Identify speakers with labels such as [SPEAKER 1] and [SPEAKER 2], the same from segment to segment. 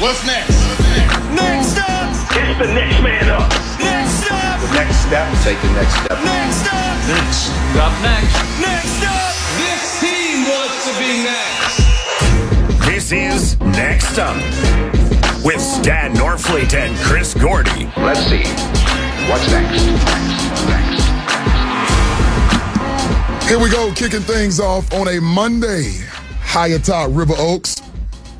[SPEAKER 1] What's next?
[SPEAKER 2] Next up,
[SPEAKER 3] It's the next man up.
[SPEAKER 2] next up,
[SPEAKER 4] The next step, take the next step.
[SPEAKER 2] next up,
[SPEAKER 5] Next. Up next.
[SPEAKER 2] next up.
[SPEAKER 5] This team wants to be next.
[SPEAKER 6] This is Next Up with Stan Norfleet and Chris Gordy.
[SPEAKER 4] Let's see. What's next? Next. Next.
[SPEAKER 7] Here we go, kicking things off on a Monday, high atop River Oaks.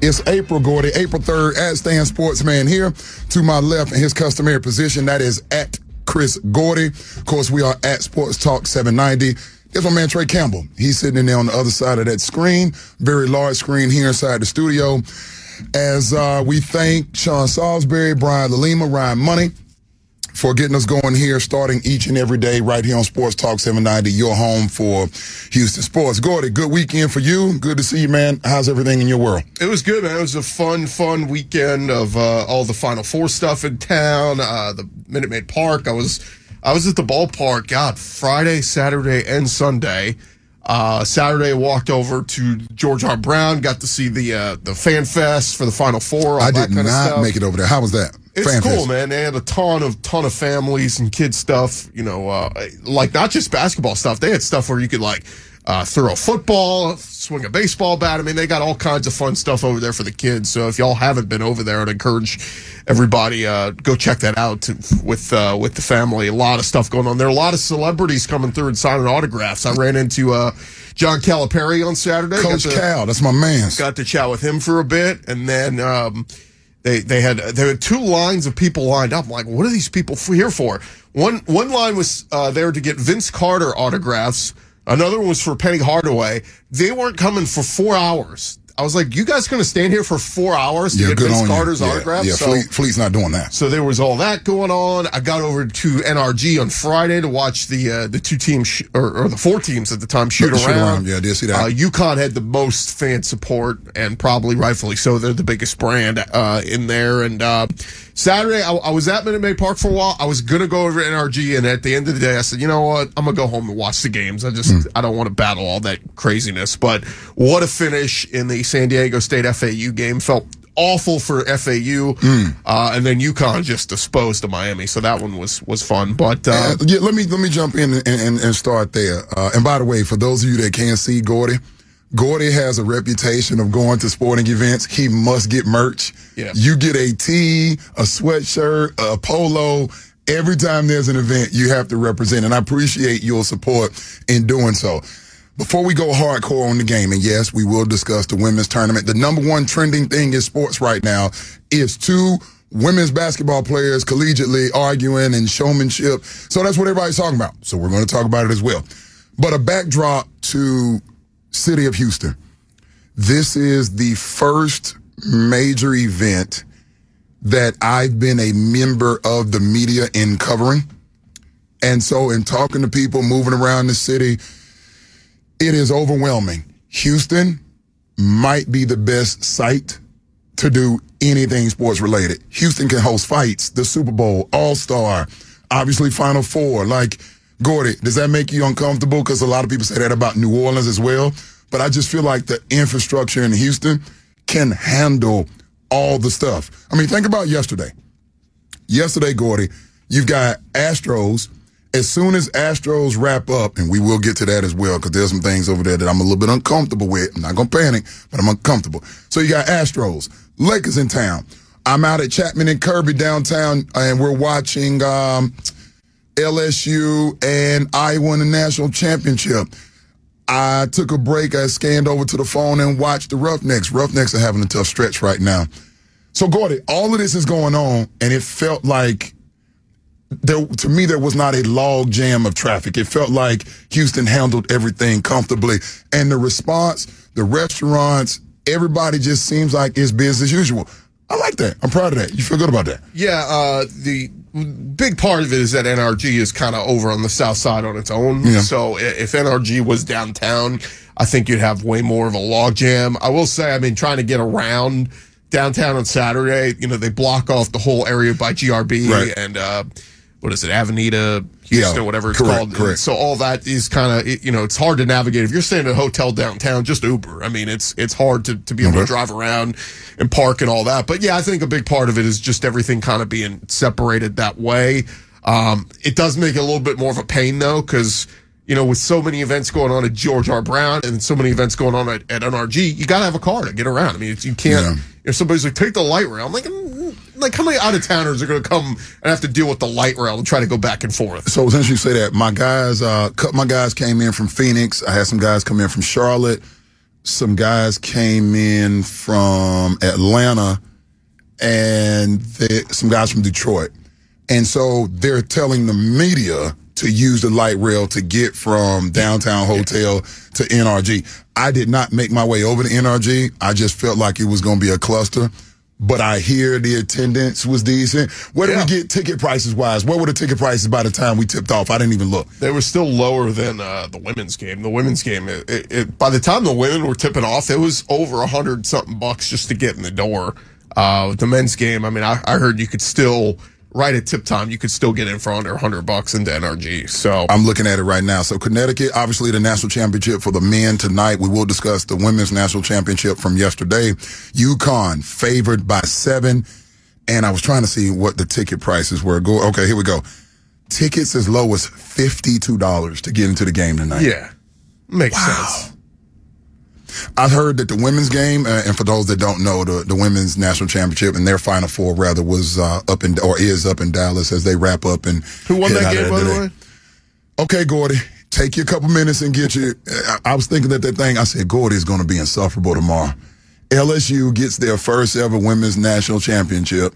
[SPEAKER 7] It's April Gordy, April 3rd at Stan Sportsman here. To my left in his customary position, that is at Chris Gordy. Of course, we are at Sports Talk 790. There's my man Trey Campbell. He's sitting in there on the other side of that screen, very large screen here inside the studio. As uh, we thank Sean Salisbury, Brian Lalima, Ryan Money, for getting us going here, starting each and every day right here on Sports Talk 790, your home for Houston sports. Gordy, good weekend for you. Good to see you, man. How's everything in your world?
[SPEAKER 8] It was good, man. It was a fun, fun weekend of uh, all the Final Four stuff in town. Uh, the Minute Maid Park. I was, I was at the ballpark. God, Friday, Saturday, and Sunday. Uh, Saturday, walked over to George R. Brown. Got to see the uh, the Fan Fest for the Final Four.
[SPEAKER 7] I did not make it over there. How was that?
[SPEAKER 8] It's
[SPEAKER 7] Fan
[SPEAKER 8] cool,
[SPEAKER 7] fest.
[SPEAKER 8] man. They had a ton of ton of families and kids stuff. You know, uh, like not just basketball stuff. They had stuff where you could like uh, throw a football, swing a baseball bat. I mean, they got all kinds of fun stuff over there for the kids. So if y'all haven't been over there, I'd encourage everybody uh, go check that out to, with uh, with the family. A lot of stuff going on there. A lot of celebrities coming through and signing autographs. I ran into uh, John Calipari on Saturday.
[SPEAKER 7] Coach
[SPEAKER 8] to-
[SPEAKER 7] Cal, that's my man.
[SPEAKER 8] got to chat with him for a bit, and then um, they they had there were two lines of people lined up. I'm like, what are these people here for? One one line was uh, there to get Vince Carter autographs. Another one was for Penny Hardaway. They weren't coming for four hours. I was like, you guys going to stand here for four hours to
[SPEAKER 7] Yeah,
[SPEAKER 8] get Vince Carter's.
[SPEAKER 7] Yeah,
[SPEAKER 8] autograph?
[SPEAKER 7] Yeah,
[SPEAKER 8] So-
[SPEAKER 7] Fleet, Fleet's not doing that.
[SPEAKER 8] so there was all that going on. I got over to NRG on Friday to watch the uh, the two teams sh- or, or the four teams at the time shoot
[SPEAKER 7] Shoot
[SPEAKER 8] around.
[SPEAKER 7] around, yeah, I did see that.
[SPEAKER 8] Uh, UConn had the most fan support, and probably rightfully so. They're the biggest brand uh, in there. And uh, Saturday, I, I was at Minute Maid Park for a while. I was gonna go over to NRG, and at the end of the day, I said, you know what, I'm gonna go home and watch the games. I just
[SPEAKER 7] Hmm.
[SPEAKER 8] I don't want to battle all that craziness. But what a finish in the San Diego State FAU game. Felt awful for FAU,
[SPEAKER 7] Hmm.
[SPEAKER 8] uh, and then UConn just disposed of Miami. So that one was was fun. But uh,
[SPEAKER 7] Uh, yeah, let me let me jump in and, and, and start there. Uh, and by the way, for those of you that can't see Gordy, Gordy has a reputation of going to sporting events. He must get merch.
[SPEAKER 8] Yeah.
[SPEAKER 7] You get a tee, a sweatshirt, a polo. Every time there's an event, you have to represent, and I appreciate your support in doing so. Before we go hardcore on the game, and yes, we will discuss the women's tournament. The number one trending thing in sports right now is two women's basketball players collegiately arguing and showmanship. So that's what everybody's talking about. So we're going to talk about it as well. But a backdrop to city of Houston. This is the first major event that I've been a member of the media in covering. And so in talking to people moving around the city, it is overwhelming. Houston might be the best site to do anything sports related. Houston can host fights, the Super Bowl, All Star, obviously Final Four. Like, Gordy, does that make you uncomfortable? Because a lot of people say that about New Orleans as well. But I just feel like the infrastructure in Houston can handle all the stuff. I mean, think about yesterday. Yesterday, Gordy, you've got Astros. As soon as Astros wrap up, and we will get to that as well, because there's some things over there that I'm a little bit uncomfortable with. I'm not gonna panic, but I'm uncomfortable. So you got Astros, Lakers in town. I'm out at Chapman and Kirby downtown, and we're watching um, LSU and Iowa the national championship. I took a break. I scanned over to the phone and watched the Roughnecks. Roughnecks are having a tough stretch right now. So, Gordy, all of this is going on, and it felt like there to me there was not a log jam of traffic. It felt like Houston handled everything comfortably, and the response, the restaurants, everybody just seems like it's business as usual. I like that. I'm proud of that. You feel good about that?
[SPEAKER 8] Yeah, uh, the big part of it is that NRG is kind of over on the south side on its own.
[SPEAKER 7] Yeah.
[SPEAKER 8] So if NRG was downtown, I think you'd have way more of a logjam. I will say, I mean, trying to get around downtown on Saturday, you know, they block off the whole area by GRB
[SPEAKER 7] Right.
[SPEAKER 8] and, uh, what is it, Avenida, Houston,
[SPEAKER 7] Yeah,
[SPEAKER 8] whatever it's
[SPEAKER 7] correct,
[SPEAKER 8] called.
[SPEAKER 7] correct.
[SPEAKER 8] So all that is kind of you know it's hard to navigate. If you're staying at a hotel downtown, just Uber. I mean, it's it's hard to to be able to drive around and park and all that. But yeah, I think a big part of it is just everything kind of being separated that way. Um, it does make it a little bit more of a pain though, because you know with so many events going on at George R. Brown and so many events going on at, at NRG, you got to have a car to get around. I mean, it's, you can't.
[SPEAKER 7] Yeah.
[SPEAKER 8] If somebody's like, take the light rail, I'm like, mm, like how many out of towners are going to come and have to deal with the light rail and try to go back and forth?
[SPEAKER 7] So since you say that, my guys, uh, my guys came in from Phoenix. I had some guys come in from Charlotte. Some guys came in from Atlanta, and they, some guys from Detroit. And so they're telling the media to use the light rail to get from downtown hotel to NRG. I did not make my way over to NRG. I just felt like it was going to be a cluster. But I hear the attendance was decent. Where did we get ticket prices wise? What were the ticket prices by the time we tipped off? I didn't even look.
[SPEAKER 8] They were still lower than uh, the women's game. The women's game, it, it, it, by the time the women were tipping off, it was over a hundred something bucks just to get in the door. Uh, the men's game, I mean, I, I heard you could still right at tip time, you could still get in for under a hundred bucks into NRG. So
[SPEAKER 7] I'm looking at it right now. So Connecticut, obviously the national championship for the men tonight. We will discuss the women's national championship from yesterday. UConn favored by seven. And I was trying to see what the ticket prices were. Go. Okay, here we go. Tickets as low as $52 to get into the game tonight.
[SPEAKER 8] yeah, makes sense.
[SPEAKER 7] I heard that the women's game, uh, and for those that don't know, the, the women's national championship and their final four rather was uh, up in or is up in Dallas as they wrap up and
[SPEAKER 8] Who won that game, by the way?
[SPEAKER 7] Okay, Gordy, take you a couple minutes and get you. I, I was thinking that that thing. I said Gordy is going to be insufferable tomorrow. LSU gets their first ever women's national championship.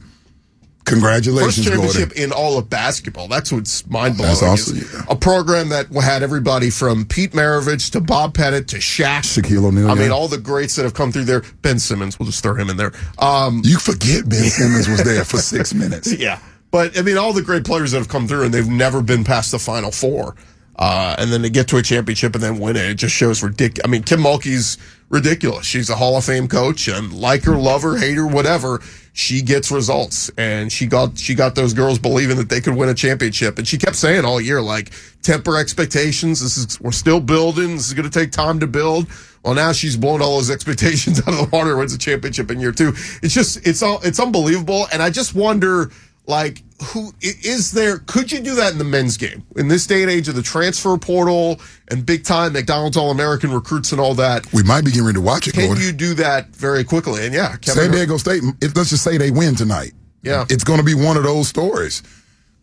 [SPEAKER 8] First
[SPEAKER 7] Congratulations,
[SPEAKER 8] championship
[SPEAKER 7] Gordy.
[SPEAKER 8] in all of basketball. That's what's mind blowing.
[SPEAKER 7] That's awesome, yeah.
[SPEAKER 8] A program that had everybody from Pete Maravich to Bob Pettit to Shaq.
[SPEAKER 7] Shaquille O'Neal.
[SPEAKER 8] I mean, all the greats that have come through there. Ben Simmons, we'll just throw him in there. Um,
[SPEAKER 7] you forget Ben Simmons was there for six minutes.
[SPEAKER 8] yeah. But, I mean, all the great players that have come through and they've never been past the Final Four. Uh, and then they get to a championship and then win it. It just shows ridiculous. I mean, Kim Mulkey's ridiculous. She's a Hall of Fame coach and like her, love her, hate her, whatever. She gets results and she got, she got those girls believing that they could win a championship. And she kept saying all year, like, temper expectations. This is, we're still building. This is going to take time to build. Well, now she's blown all those expectations out of the water, wins a championship in year two. It's just, it's all, it's unbelievable. And I just wonder, like, who is there? Could you do that in the men's game in this day and age of the transfer portal and big time McDonald's All American recruits and all that?
[SPEAKER 7] We might be getting ready to watch it,
[SPEAKER 8] Can you do that very quickly? And yeah,
[SPEAKER 7] San
[SPEAKER 8] Kevin,
[SPEAKER 7] Diego State. If, let's just say they win tonight.
[SPEAKER 8] Yeah.
[SPEAKER 7] it's going to be one of those stories.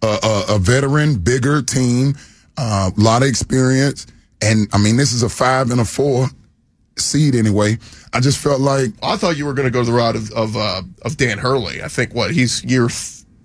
[SPEAKER 7] Uh, a, a veteran, bigger team, a uh, lot of experience, and I mean, this is a five and a four seed anyway. I just felt like
[SPEAKER 8] I thought you were going to go the route of of, uh, of Dan Hurley. I think what he's year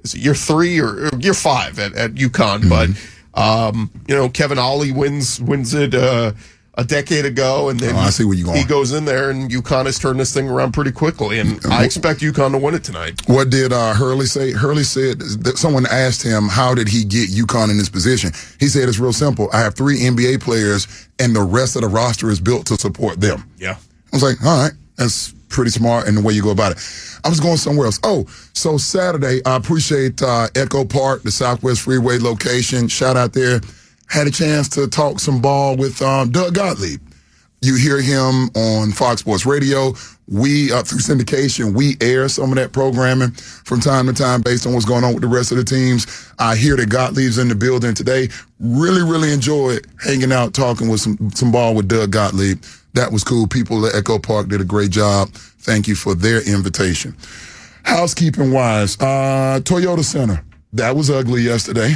[SPEAKER 8] is it year three or, or year five at at UConn,
[SPEAKER 7] Mm-hmm.
[SPEAKER 8] but um, you know Kevin Ollie wins wins it. Uh, a decade ago, and then
[SPEAKER 7] Oh, I see where you're going.
[SPEAKER 8] he goes in there, and UConn has turned this thing around pretty quickly, and I expect UConn to win it tonight.
[SPEAKER 7] What did uh, Hurley say? Hurley said that someone asked him, how did he get UConn in this position? He said, it's real simple. I have three NBA players, and the rest of the roster is built to support them.
[SPEAKER 8] Yeah.
[SPEAKER 7] I was like, all right, that's pretty smart in the way you go about it. I was going somewhere else. Oh, so Saturday, I appreciate uh, Echo Park, the Southwest Freeway location. Shout out there. Had a chance to talk some ball with um, Doug Gottlieb. You hear him on Fox Sports Radio. We, uh, through syndication, we air some of that programming from time to time based on what's going on with the rest of the teams. I hear that Gottlieb's in the building today. Really, really enjoyed hanging out, talking with some, some ball with Doug Gottlieb. That was cool. People at Echo Park did a great job. Thank you for their invitation. Housekeeping wise, uh, Toyota Center. That was ugly yesterday.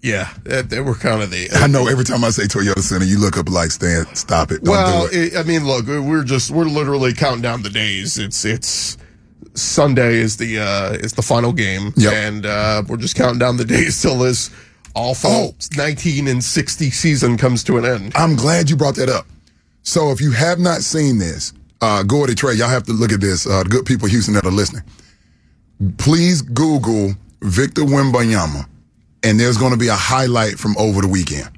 [SPEAKER 8] Yeah, they, they were kind of the.
[SPEAKER 7] I know every time I say Toyota Center, you look up like, Stan, stop it. Don't
[SPEAKER 8] well,
[SPEAKER 7] do it.
[SPEAKER 8] it, I mean, look, we're just we're literally counting down the days. It's it's Sunday is the uh is the final game,
[SPEAKER 7] Yep.
[SPEAKER 8] and uh we're just counting down the days till this awful
[SPEAKER 7] Oh.
[SPEAKER 8] 19 and 60 season comes to an end.
[SPEAKER 7] I'm glad you brought that up. So if you have not seen this, uh, Gordy Trey, y'all have to look at this. Uh, the good people Houston that are listening. Please Google Victor Wembanyama, and there's going to be a highlight from over the weekend.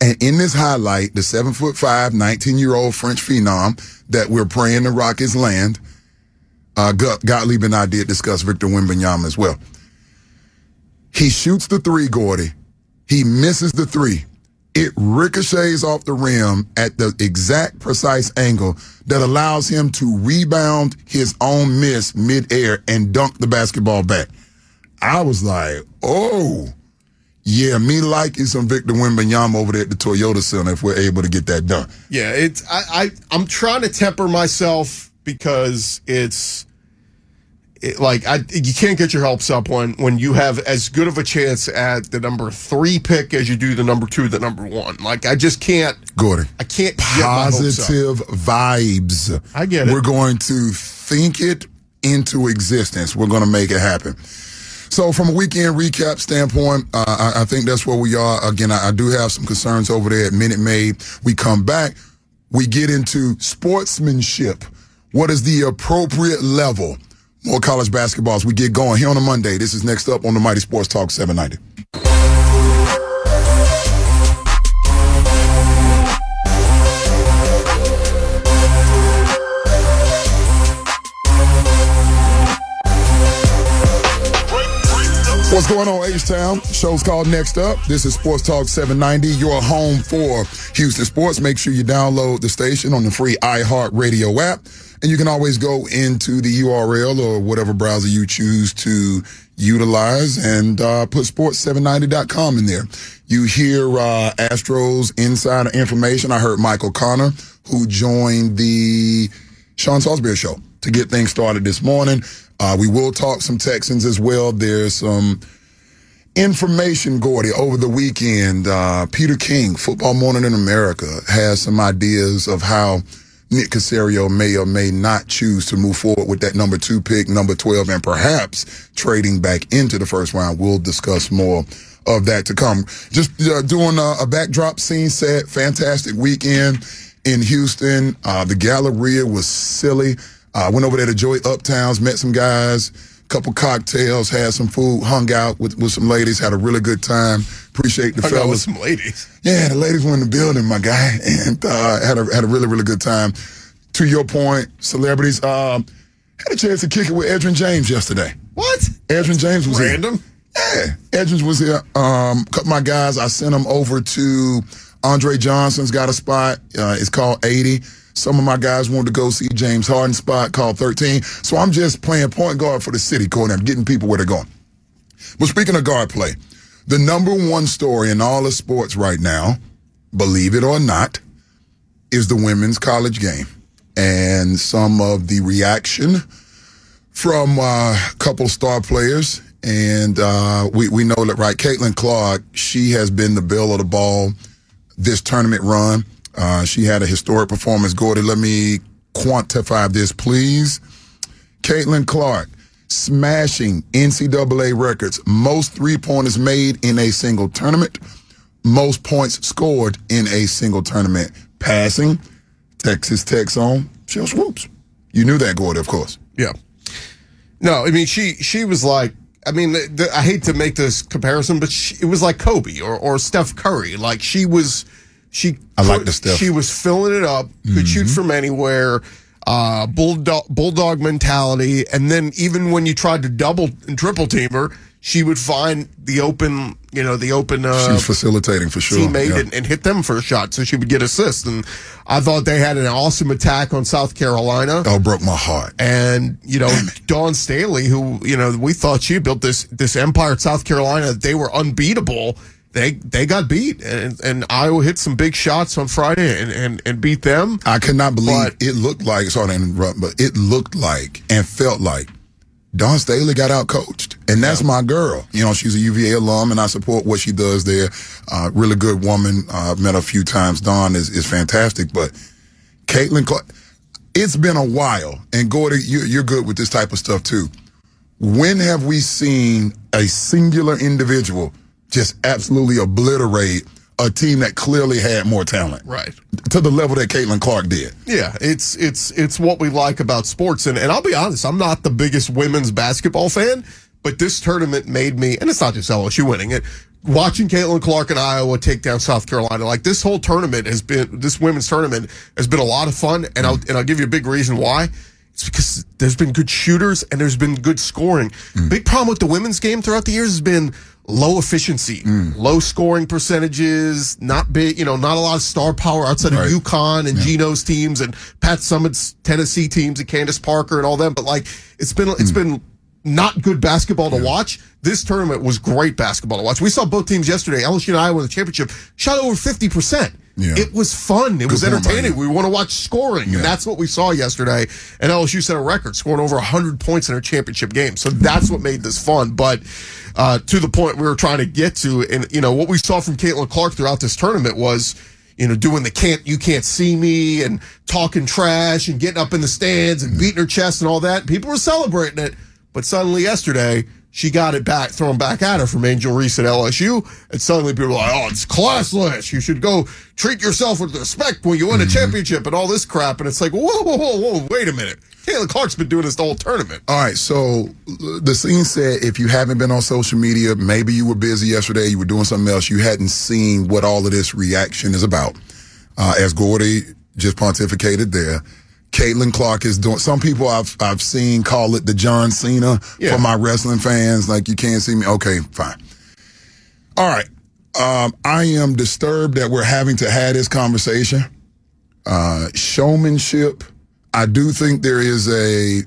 [SPEAKER 7] And in this highlight, the seven foot five, 19 year old French phenom that we're praying the Rockets land, uh, Gottlieb and I did discuss Victor Wembanyama as well. He shoots the three, Gordy. He misses the three. It ricochets off the rim at the exact precise angle that allows him to rebound his own miss midair and dunk the basketball back. I was like, oh, yeah, me liking some Victor Wembanyama over there at the Toyota Center if we're able to get that done.
[SPEAKER 8] Yeah, it's I, I I'm trying to temper myself because it's it, like I you can't get your hopes up when when you have as good of a chance at the number three pick as you do the number two, the number one. Like I just can't
[SPEAKER 7] Gordy.
[SPEAKER 8] I can't get my hopes up.
[SPEAKER 7] Positive vibes.
[SPEAKER 8] I get it.
[SPEAKER 7] We're going to think it into existence. We're going to make it happen. So, from a weekend recap standpoint, uh, I, I think that's where we are. Again, I, I do have some concerns over there at Minute Maid. We come back, we get into sportsmanship. What is the appropriate level? More college basketball as we get going here on a Monday. This is next up on the Mighty Sports Talk 790. What's going on, H-Town? Show's called Next Up. This is Sports Talk 790, your home for Houston sports. Make sure you download the station on the free iHeartRadio app. And you can always go into the URL or whatever browser you choose to utilize and uh, put sports790.com in there. You hear uh, Astros insider information. I heard Michael Connor, who joined the Sean Salisbury show to get things started this morning. Uh, we will talk some Texans as well. There's some information, Gordy, over the weekend. Uh, Peter King, Football Morning in America, has some ideas of how Nick Caserio may or may not choose to move forward with that number two pick, number 12, and perhaps trading back into the first round. We'll discuss more of that to come. Just uh, doing a, a backdrop scene set, fantastic weekend in Houston. Uh, the Galleria was silly. I uh, went over there to Joy Uptowns, met some guys, couple cocktails, had some food, hung out with, with some ladies, had a really good time. Appreciate the
[SPEAKER 8] Hung out with
[SPEAKER 7] fellas.
[SPEAKER 8] some ladies.
[SPEAKER 7] Yeah, the ladies were in the building, my guy, and uh, had a had a really really good time. To your point, celebrities um, had a chance to kick it with Edgerrin James yesterday.
[SPEAKER 8] What?
[SPEAKER 7] Edgerrin James was here.
[SPEAKER 8] Random?
[SPEAKER 7] Yeah, Edgens was here. Um, couple my guys, I sent them over to Andre Johnson's got a spot. Uh, it's called 80. Some of my guys wanted to go see James Harden spot called 13. So I'm just playing point guard for the city, corner. I'm getting people where they're going. But speaking of guard play, the number one story in all of sports right now, believe it or not, is the women's college game. And some of the reaction from uh, a couple star players. And uh, we, we know that, right, Caitlin Clark, she has been the bill of the ball this tournament run. Uh, she had a historic performance. Gordy, let me quantify this, please. Caitlin Clark smashing NCAA records. Most three pointers made in a single tournament. Most points scored in a single tournament. Passing, Texas Tech's on Sheryl Swoopes. You knew that, Gordy, of course.
[SPEAKER 8] Yeah. No, I mean she she was like I mean I hate to make this comparison, but she, it was like Kobe or or Steph Curry. Like she was she
[SPEAKER 7] I like the Steph.
[SPEAKER 8] She was filling it up, could shoot from anywhere. Uh, bulldog bulldog mentality, and then even when you tried to double and triple team her, she would find the open, you know, the open uh,
[SPEAKER 7] She's facilitating for sure.
[SPEAKER 8] teammate
[SPEAKER 7] Yeah.
[SPEAKER 8] and, and hit them for a shot, so she would get assists. And I thought they had an awesome attack on South Carolina.
[SPEAKER 7] Oh, broke my heart.
[SPEAKER 8] And you know, Dawn Staley, who you know we thought she built this this empire at South Carolina, they were unbeatable. They they got beat, and and Iowa hit some big shots on Friday and and, and beat them.
[SPEAKER 7] I could not believe
[SPEAKER 8] But-
[SPEAKER 7] it looked like, sorry to interrupt, but it looked like and felt like Dawn Staley got out coached. And that's my girl. You know, she's a UVA alum and I support what she does there. Uh, really good woman. Uh, met a few times. Dawn is, is fantastic, but Caitlin Clark, it's been a while. And Gordy, you, you're good with this type of stuff too. When have we seen a singular individual just absolutely obliterate a team that clearly had more talent?
[SPEAKER 8] Right.
[SPEAKER 7] To the level that Caitlin Clark did.
[SPEAKER 8] Yeah, it's it's it's what we like about sports, and and I'll be honest, I'm not the biggest women's basketball fan, but this tournament made me, and it's not just LSU winning it. Watching Caitlin Clark and Iowa take down South Carolina, like this whole tournament has been, this women's tournament has been a lot of fun, and I'll and I'll give you a big reason why. It's It's because there's been good shooters and there's been good scoring. Mm. Big problem with the women's game throughout the years has been low efficiency, mm. low scoring percentages, not big, you know, not a lot of star power outside
[SPEAKER 7] Right.
[SPEAKER 8] of UConn and Gino's teams and Pat Summitt's Tennessee teams and Candace Parker and all them. But like, it's been, it's mm. been not good basketball to watch. This tournament was great basketball to watch. We saw both teams yesterday. LSU and Iowa in the championship shot over 50%.
[SPEAKER 7] Yeah.
[SPEAKER 8] It was fun. It was entertaining. We want to watch scoring,
[SPEAKER 7] Yeah.
[SPEAKER 8] and that's what we saw yesterday. And LSU set a record, scoring over 100 points in her championship game. So that's what made this fun. But uh, to the point we were trying to get to, and you know what we saw from Caitlin Clark throughout this tournament was, you know, doing the can't you can't see me and talking trash and getting up in the stands and beating her chest and all that. People were celebrating it, but suddenly yesterday. She got it back, thrown back at her from Angel Reese at LSU, and suddenly people were like, "Oh, it's classless. You should go treat yourself with respect when you win a championship and all this crap." And it's like, whoa, whoa, whoa, whoa, wait a minute. Caitlin Clark's been doing this the whole tournament.
[SPEAKER 7] All right, so the scene said if you haven't been on social media, maybe you were busy yesterday, you were doing something else, you hadn't seen what all of this reaction is about. Uh, as Gordy just pontificated there, Caitlin Clark is doing. Some people I've I've seen call it the John Cena
[SPEAKER 8] Yeah.
[SPEAKER 7] for my wrestling fans. Like you can't see me. Okay, fine. All right. Um, I am disturbed that we're having to have this conversation. Uh, showmanship. I do think there is a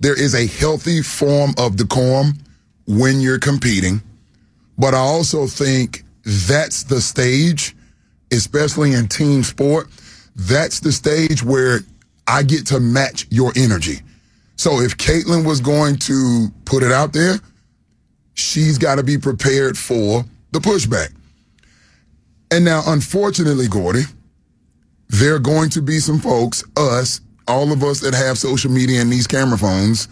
[SPEAKER 7] there is a healthy form of decorum when you're competing, but I also think that's the stage, especially in team sport. That's the stage where I get to match your energy. So if Caitlin was going to put it out there, she's got to be prepared for the pushback. And now, unfortunately, Gordy, there are going to be some folks, us, all of us that have social media and these camera phones,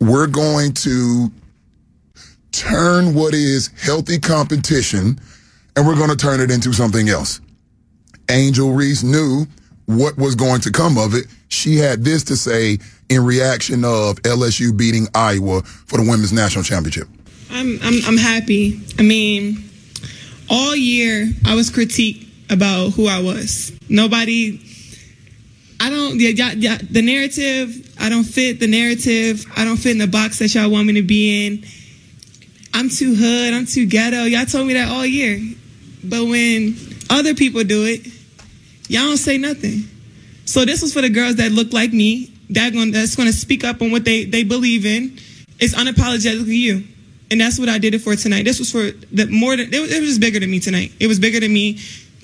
[SPEAKER 7] we're going to turn what is healthy competition and we're going to turn it into something else. Angel Reese knew what was going to come of it. She had this to say in reaction of LSU beating Iowa for the women's national championship.
[SPEAKER 1] I'm I'm I'm happy. I mean, all year I was critiqued about who I was. Nobody. I don't. Yeah, yeah, yeah, the narrative. I don't fit the narrative. I don't fit in the box that y'all want me to be in. I'm too hood. I'm too ghetto. Y'all told me that all year. But when other people do it, y'all don't say nothing. So this was for the girls that look like me. That going that's to speak up on what they they believe in. It's unapologetically you, and that's what I did it for tonight. This was for the more than it was, it was bigger than me tonight. It was bigger than me.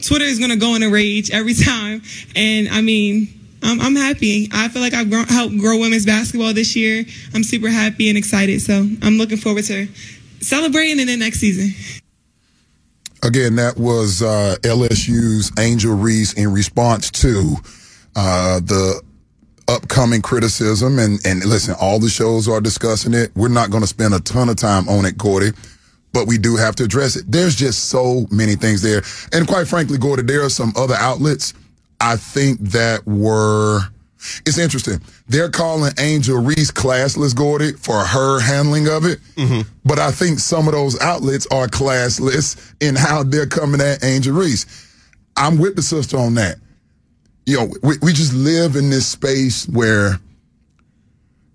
[SPEAKER 1] Twitter is to go in a rage every time, and I mean. I'm, I'm happy. I feel like I've grown, helped grow women's basketball this year. I'm super happy and excited. So I'm looking forward to celebrating in the next season.
[SPEAKER 7] Again, that was uh, LSU's Angel Reese in response to uh, the upcoming criticism. And, and listen, all the shows are discussing it. We're not going to spend a ton of time on it, Gordy, but we do have to address it. There's just so many things there. And quite frankly, Gordy, there are some other outlets I think that were. It's interesting. They're calling Angel Reese classless, Gordy, for her handling of it. But I think some of those outlets are classless in how they're coming at Angel Reese. I'm with the sister on that. You know, we, we just live in this space where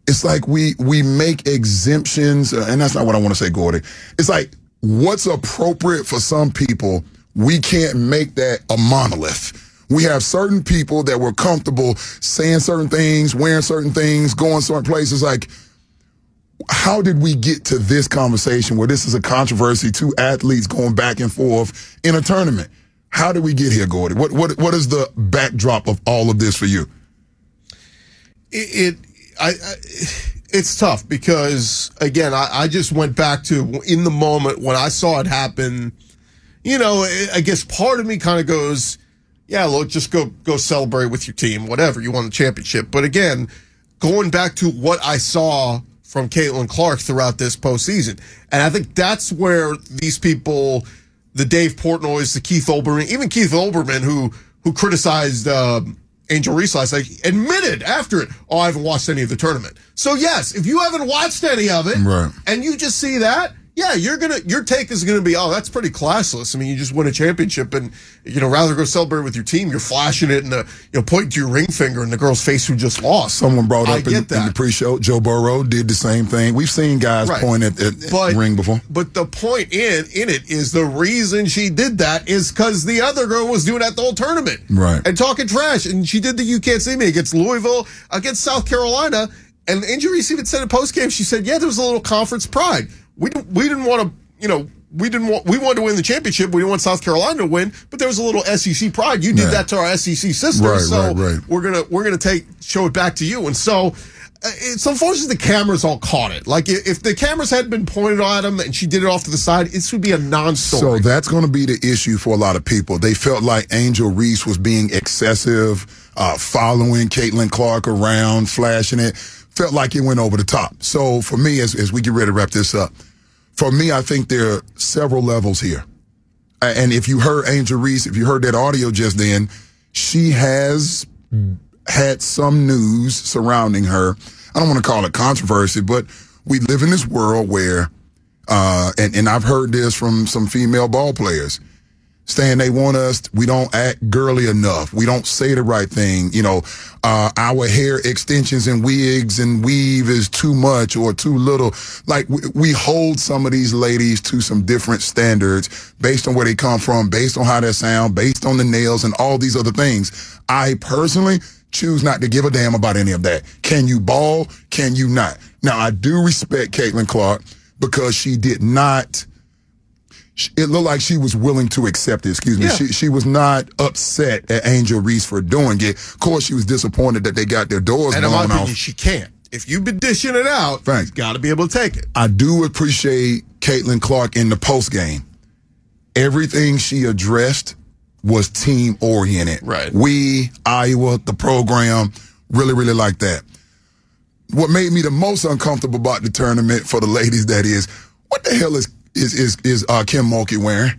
[SPEAKER 7] it's like we we make exemptions, uh, and that's not what I want to say, Gordy. It's like what's appropriate for some people, we can't make that a monolith. We have certain people that were comfortable saying certain things, wearing certain things, going certain places. Like, how did we get to this conversation where this is a controversy, two athletes going back and forth in a tournament? How did we get here, Gordy? What what what is the backdrop of all of this for you?
[SPEAKER 8] it, it I, I it's tough because again I, I just went back to in the moment when I saw it happen you know I- I guess part of me kind of goes yeah look just go go celebrate with your team whatever you won the championship but again going back to what I saw from Caitlin Clark throughout this postseason and I think that's where these people the Dave Portnoy's the Keith Olbermann even Keith Olbermann who who criticized um, Angel Reese last night admitted after it, oh, I haven't watched any of the tournament. So yes, if you haven't watched any of it,
[SPEAKER 7] Right.
[SPEAKER 8] and you just see that, yeah, you're gonna your take is gonna be, oh, that's pretty classless. I mean, you just win a championship, and you know, rather go celebrate with your team, you're flashing it and the you know pointing to your ring finger in the girl's face who just lost.
[SPEAKER 7] Someone brought up in, in the pre-show, Joe Burrow did the same thing. We've seen guys
[SPEAKER 8] Right.
[SPEAKER 7] point at, at
[SPEAKER 8] but
[SPEAKER 7] ring before.
[SPEAKER 8] But the point in in it is the reason she did that is because the other girl was doing that the whole tournament,
[SPEAKER 7] Right.
[SPEAKER 8] And talking trash, and she did the you can't see me against Louisville, against South Carolina, and Angel Reese even said in post game, she said, yeah, there was a little conference pride. We didn't we didn't want to, you know. We didn't want. We wanted to win the championship. We didn't want South Carolina to win, but there was a little SEC pride. You did
[SPEAKER 7] Yeah.
[SPEAKER 8] that to our SEC sister,
[SPEAKER 7] Right,
[SPEAKER 8] so
[SPEAKER 7] right, right.
[SPEAKER 8] we're gonna we're gonna take show it back to you. And so uh, it's unfortunate the cameras all caught it. Like if the cameras had been pointed at him and she did it off to the side, this would be a non-story.
[SPEAKER 7] So that's going to be the issue for a lot of people. They felt like Angel Reese was being excessive, uh, following Caitlin Clark around, flashing it. Felt like it went over the top. So for me, as, as we get ready to wrap this up, for me, I think there are several levels here. And if you heard Angel Reese, if you heard that audio just then, she has had some news surrounding her. I don't want to call it controversy, but we live in this world where uh, and, and I've heard this from some female ball players saying they want us, we don't act girly enough. We don't say the right thing. You know, uh, our hair extensions and wigs and weave is too much or too little. Like we, we hold some of these ladies to some different standards based on where they come from, based on how they sound, based on the nails and all these other things. I personally choose not to give a damn about any of that. Can you ball? Can you not? Now, I do respect Caitlin Clark because she did not it looked like she was willing to accept it. Excuse me.
[SPEAKER 8] Yeah.
[SPEAKER 7] She she was not upset at Angel Reese for doing it. Of course, she was disappointed that they got their doors
[SPEAKER 8] and
[SPEAKER 7] blown
[SPEAKER 8] opinion,
[SPEAKER 7] off.
[SPEAKER 8] she can't. If you've been dishing it out,
[SPEAKER 7] Thanks.
[SPEAKER 8] got to be able to take it.
[SPEAKER 7] I do appreciate Caitlin Clark in the post game. Everything she addressed was team oriented.
[SPEAKER 8] Right.
[SPEAKER 7] We, Iowa, the program, really, really like that. What made me the most uncomfortable about the tournament for the ladies, that is, what the hell is is is, is uh, Kim Mulkey wearing?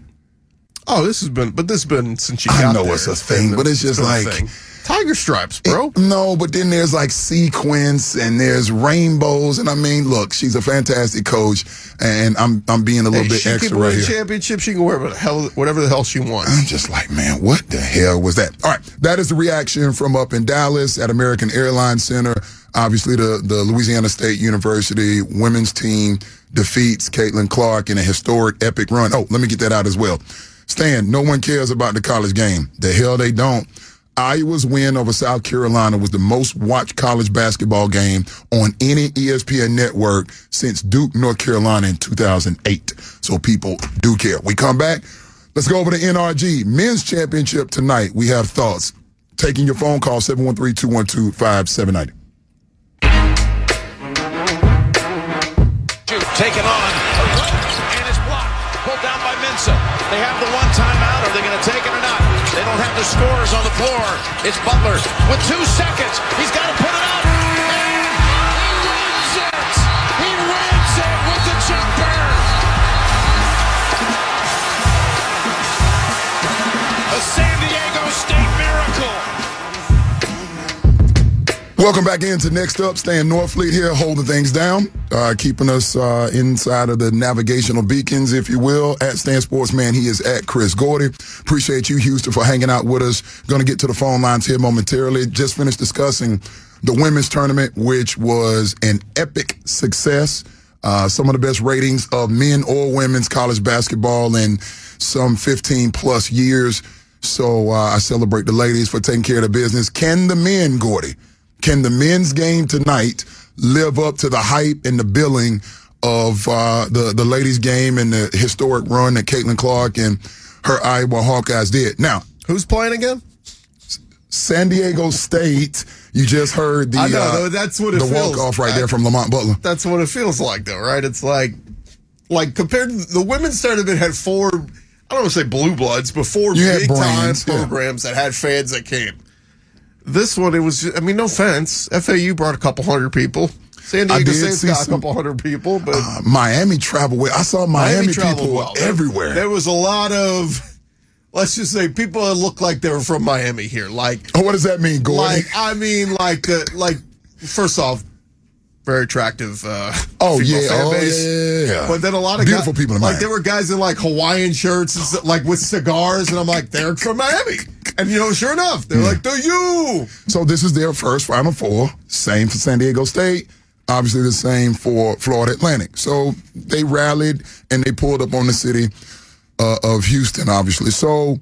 [SPEAKER 8] Oh, this has been, but this has been since she
[SPEAKER 7] I know
[SPEAKER 8] there.
[SPEAKER 7] it's a thing, but it's just like-
[SPEAKER 8] tiger stripes, bro.
[SPEAKER 7] No, but then there's like sequence and there's rainbows, and I mean, look, she's a fantastic coach, and I'm I'm being a little
[SPEAKER 8] Hey,
[SPEAKER 7] bit
[SPEAKER 8] she
[SPEAKER 7] extra
[SPEAKER 8] can
[SPEAKER 7] right
[SPEAKER 8] win
[SPEAKER 7] here.
[SPEAKER 8] championship. She can wear whatever the hell, whatever the hell she wants.
[SPEAKER 7] I'm just like, man, what the hell was that? All right, that is the reaction from up in Dallas at American Airlines Center. Obviously, the, the Louisiana State University women's team defeats Caitlin Clark in a historic epic run. Oh, let me get that out as well. Stan, no one cares about the college game. The hell they don't. Iowa's win over South Carolina was the most watched college basketball game on any ESPN network since Duke, North Carolina in 2008. So people do care. We come back. Let's go over to NRG men's championship tonight. We have thoughts. Taking your phone call 713-212-5790.
[SPEAKER 3] Taken on. And it's blocked. Pulled down by Mensah. They have the one timeout. Are they going to take it or not? They don't have the scores on the floor. It's Butler with two seconds. He's got to put it up.
[SPEAKER 7] Welcome back into Next Up. Stan Norfleet here, holding things down, uh, keeping us uh, inside of the navigational beacons, if you will. At Stan Sportsman, he is at Chris Gordy. Appreciate you, Houston, for hanging out with us. Going to get to the phone lines here momentarily. Just finished discussing the women's tournament, which was an epic success. Uh, some of the best ratings of men or women's college basketball in some 15 plus years. So uh, I celebrate the ladies for taking care of the business. Can the men, Gordy? Can the men's game tonight live up to the hype and the billing of uh, the the ladies' game and the historic run that Caitlin Clark and her Iowa Hawkeyes did? Now,
[SPEAKER 8] Who's playing again?
[SPEAKER 7] San Diego State, you just heard the
[SPEAKER 8] I know,
[SPEAKER 7] uh,
[SPEAKER 8] that's what it
[SPEAKER 7] the walk off right
[SPEAKER 8] like.
[SPEAKER 7] there from Lamont Butler.
[SPEAKER 8] That's what it feels like, though, right? It's like, like compared to the women's tournament had four. I don't want to say blue bloods, but four
[SPEAKER 7] You
[SPEAKER 8] big time
[SPEAKER 7] brands, yeah.
[SPEAKER 8] programs that had fans that came. This one, it was. I mean, no offense. FAU brought a couple hundred people. San
[SPEAKER 7] I
[SPEAKER 8] Diego
[SPEAKER 7] did
[SPEAKER 8] State's
[SPEAKER 7] see
[SPEAKER 8] got a couple hundred people, but
[SPEAKER 7] Uh, Miami travel well. I saw Miami,
[SPEAKER 8] traveled
[SPEAKER 7] people
[SPEAKER 8] well.
[SPEAKER 7] everywhere.
[SPEAKER 8] There was a lot of, let's just say, people that look like they were from Miami here. Like,
[SPEAKER 7] oh, what does that mean, Gordy?
[SPEAKER 8] like I mean, like, uh, like, first off, very attractive. Uh,
[SPEAKER 7] Oh, yeah.
[SPEAKER 8] fan
[SPEAKER 7] Oh,
[SPEAKER 8] base.
[SPEAKER 7] yeah, yeah.
[SPEAKER 8] But then a lot of
[SPEAKER 7] Beautiful
[SPEAKER 8] guys,
[SPEAKER 7] people in
[SPEAKER 8] like
[SPEAKER 7] Miami.
[SPEAKER 8] there were guys in like Hawaiian shirts, and like with cigars, and I'm like, they're from Miami, and you know, sure enough, they're like the U.
[SPEAKER 7] So this is their first Final Four. Same for San Diego State. Obviously the same for Florida Atlantic. So they rallied and they pulled up on the city uh, of Houston, obviously. So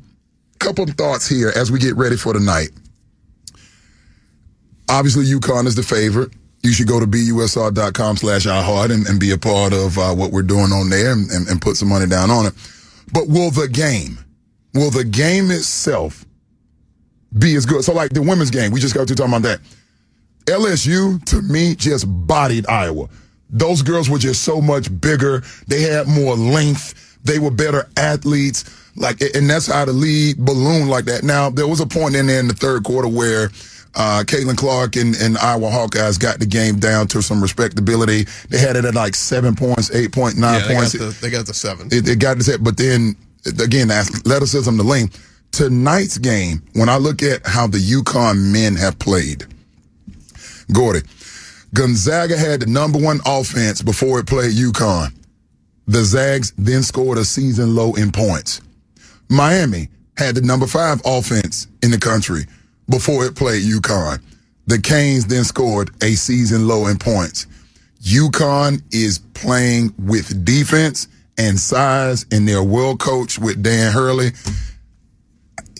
[SPEAKER 7] a couple of thoughts here as we get ready for the night. Obviously, UConn is the favorite. You should go to busr.com slash iHeart and, and be a part of uh, what we're doing on there and, and, and put some money down on it. But will the game, will the game itself be as good? So like the women's game, we just got to talking about that. LSU, to me, just bodied Iowa. Those girls were just so much bigger. They had more length. They were better athletes. Like, and that's how the lead ballooned like that. Now, there was a point in there in the third quarter where uh, Caitlin Clark and, and Iowa Hawkeyes got the game down to some respectability. They had it at like seven points, eight point nine
[SPEAKER 8] Yeah, they got,
[SPEAKER 7] points.
[SPEAKER 8] the, they got the seven.
[SPEAKER 7] It, it got to set, but then again, the athleticism, the length. Tonight's game, when I look at how the UConn men have played, Gordy, Gonzaga had the number one offense before it played UConn. The Zags then scored a season low in points. Miami had the number five offense in the country before it played UConn. The Canes then scored a season low in points. UConn is playing with defense and size, and they're well coached with Dan Hurley.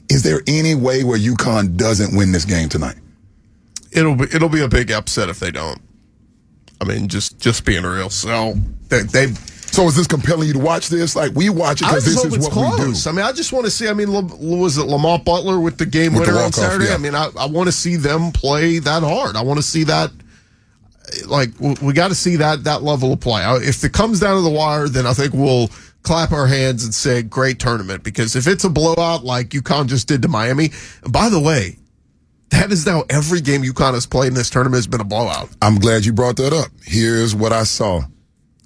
[SPEAKER 7] Is there any way where UConn doesn't win this game tonight?
[SPEAKER 8] It'll be it'll be a big upset if they don't. I mean, just just being real. So they, they
[SPEAKER 7] So is this compelling you to watch this? Like we watch it because this
[SPEAKER 8] hope
[SPEAKER 7] is
[SPEAKER 8] it's
[SPEAKER 7] what
[SPEAKER 8] close.
[SPEAKER 7] we do.
[SPEAKER 8] I mean, I just want to see. I mean, was it Lamont Butler with the game
[SPEAKER 7] With the
[SPEAKER 8] winner on Saturday?
[SPEAKER 7] yeah.
[SPEAKER 8] I mean, I, I want to see them play that hard. I want to see that. Like we got to see that that level of play. If it comes down to the wire, then I think we'll clap our hands and say great tournament. Because if it's a blowout like UConn just did to Miami, by the way, that is now every game UConn has played in this tournament has been a blowout.
[SPEAKER 7] I'm glad you brought that up. Here's what I saw,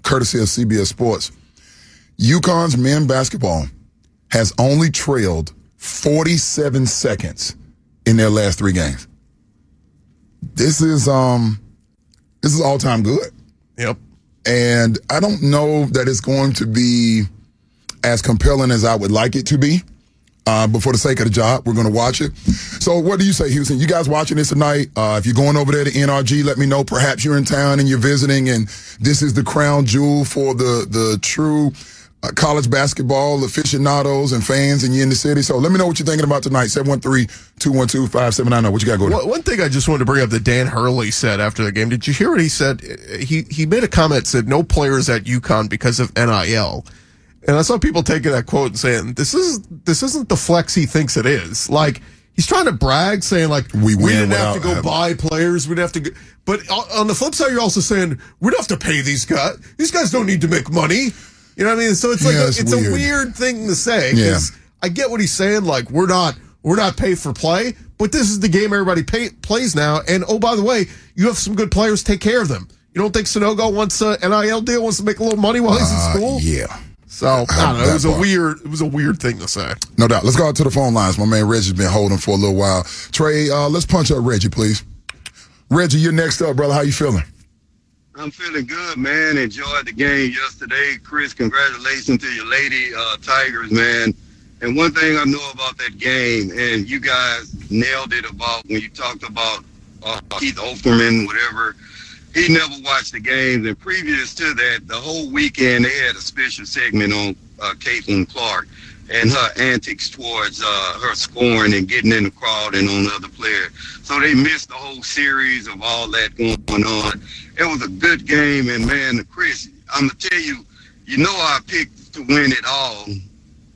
[SPEAKER 7] courtesy of CBS Sports. UConn's men basketball has only trailed 47 seconds in their last three games. This is um, this is all time good.
[SPEAKER 8] Yep.
[SPEAKER 7] And I don't know that it's going to be as compelling as I would like it to be. Uh, but for the sake of the job, we're going to watch it. So, what do you say, Houston? You guys watching this tonight? Uh, if you're going over there to NRG, let me know. Perhaps you're in town and you're visiting, and this is the crown jewel for the the true Uh, college basketball aficionados and fans, and you're in the city. So, let me know what you're thinking about tonight. 713-212-5790. oh. What you got going?
[SPEAKER 8] One, one thing I just wanted to bring up that Dan Hurley said after the game. Did you hear what he said? He he made a comment said no players at UConn because of NIL. And I saw people taking that quote and saying this is this isn't the flex he thinks it is. Like he's trying to brag, saying like
[SPEAKER 7] We we
[SPEAKER 8] didn't have to go
[SPEAKER 7] having-
[SPEAKER 8] buy players, we didn't have to. Go. But on on the flip side, you're also saying we don't have to pay these guys. These guys don't need to make money. You know what I mean? So it's like
[SPEAKER 7] Yeah,
[SPEAKER 8] a,
[SPEAKER 7] it's
[SPEAKER 8] it's a
[SPEAKER 7] weird.
[SPEAKER 8] weird thing to say.
[SPEAKER 7] Yeah.
[SPEAKER 8] I get what he's saying. Like we're not we're not paid for play, but this is the game everybody pay, plays now. And oh, by the way, you have some good players. Take care of them. You don't think Sanogo wants a NIL deal, wants to make a little money while he's in
[SPEAKER 7] Uh,
[SPEAKER 8] school?
[SPEAKER 7] yeah.
[SPEAKER 8] So I don't know. It was a
[SPEAKER 7] part.
[SPEAKER 8] weird. It was a weird thing to say.
[SPEAKER 7] No doubt. Let's go out to the phone lines. My man Reggie's been holding for a little while. Trey, uh, let's punch up Reggie, please. Reggie, you're next up, brother. How you feeling?
[SPEAKER 9] I'm feeling good, man. Enjoyed the game yesterday. Chris, congratulations to your lady uh, Tigers, man. And one thing I know about that game, and you guys nailed it about when you talked about uh, Keith Offerman, whatever. He never watched the games, and previous to that, the whole weekend they had a special segment on uh, Caitlin Clark and her antics towards uh, her scoring and getting in the crowd and on the other player. So they missed the whole series of all that going on. It was a good game, and man, Chris, I'm gonna tell you, you know I picked to win it all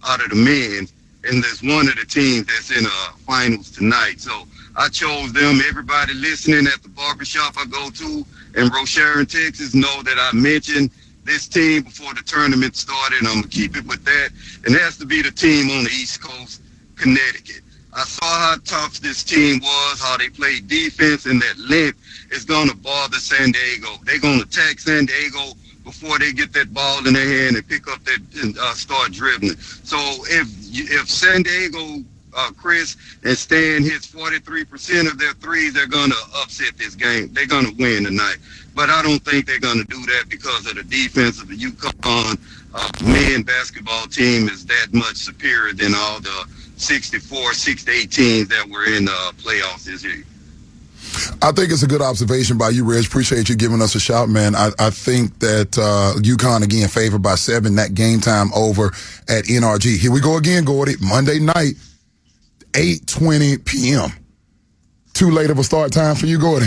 [SPEAKER 9] out of the men, and there's one of the teams that's in uh finals tonight. So I chose them. Everybody listening at the barbershop I go to in Rochelle, Texas, know that I mentioned this team before the tournament started. I'm gonna keep it with that, and it has to be the team on the East Coast, Connecticut. I saw how tough this team was, how they played defense, and that length is to bother San Diego. They're to attack San Diego before they get that ball in their hand and pick up that and uh, start dribbling. So if if San Diego uh, Chris, and Stan hits 43% of their threes, they're going to upset this game. They're going to win tonight. But I don't think they're going to do that because of the defense of the UConn uh, men basketball team is that much superior than all the 64, 68 teams that were in the playoffs this year.
[SPEAKER 7] I think it's a good observation by you, Reg. Appreciate you giving us a shout, man. I, I think that uh, UConn again favored by seven. That game time over at NRG. Here we go again, Gordy. Monday night, eight twenty p.m. Too late of a start time for you, Gordy.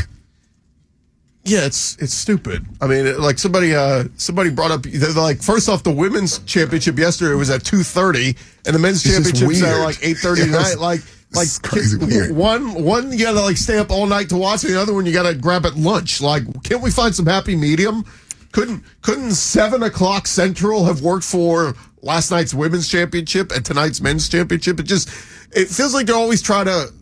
[SPEAKER 8] Yeah, it's it's stupid. I mean, it- like somebody uh somebody brought up like first off the women's championship yesterday was at two thirty and the men's championship's at like eight thirty tonight. Like like
[SPEAKER 7] crazy weird.
[SPEAKER 8] one one you gotta like stay up all night to watch, and the other one you gotta grab at lunch. Like, can't we find some happy medium? Couldn't couldn't seven o'clock central have worked for last night's women's championship and tonight's men's championship? It just it feels like they're always trying to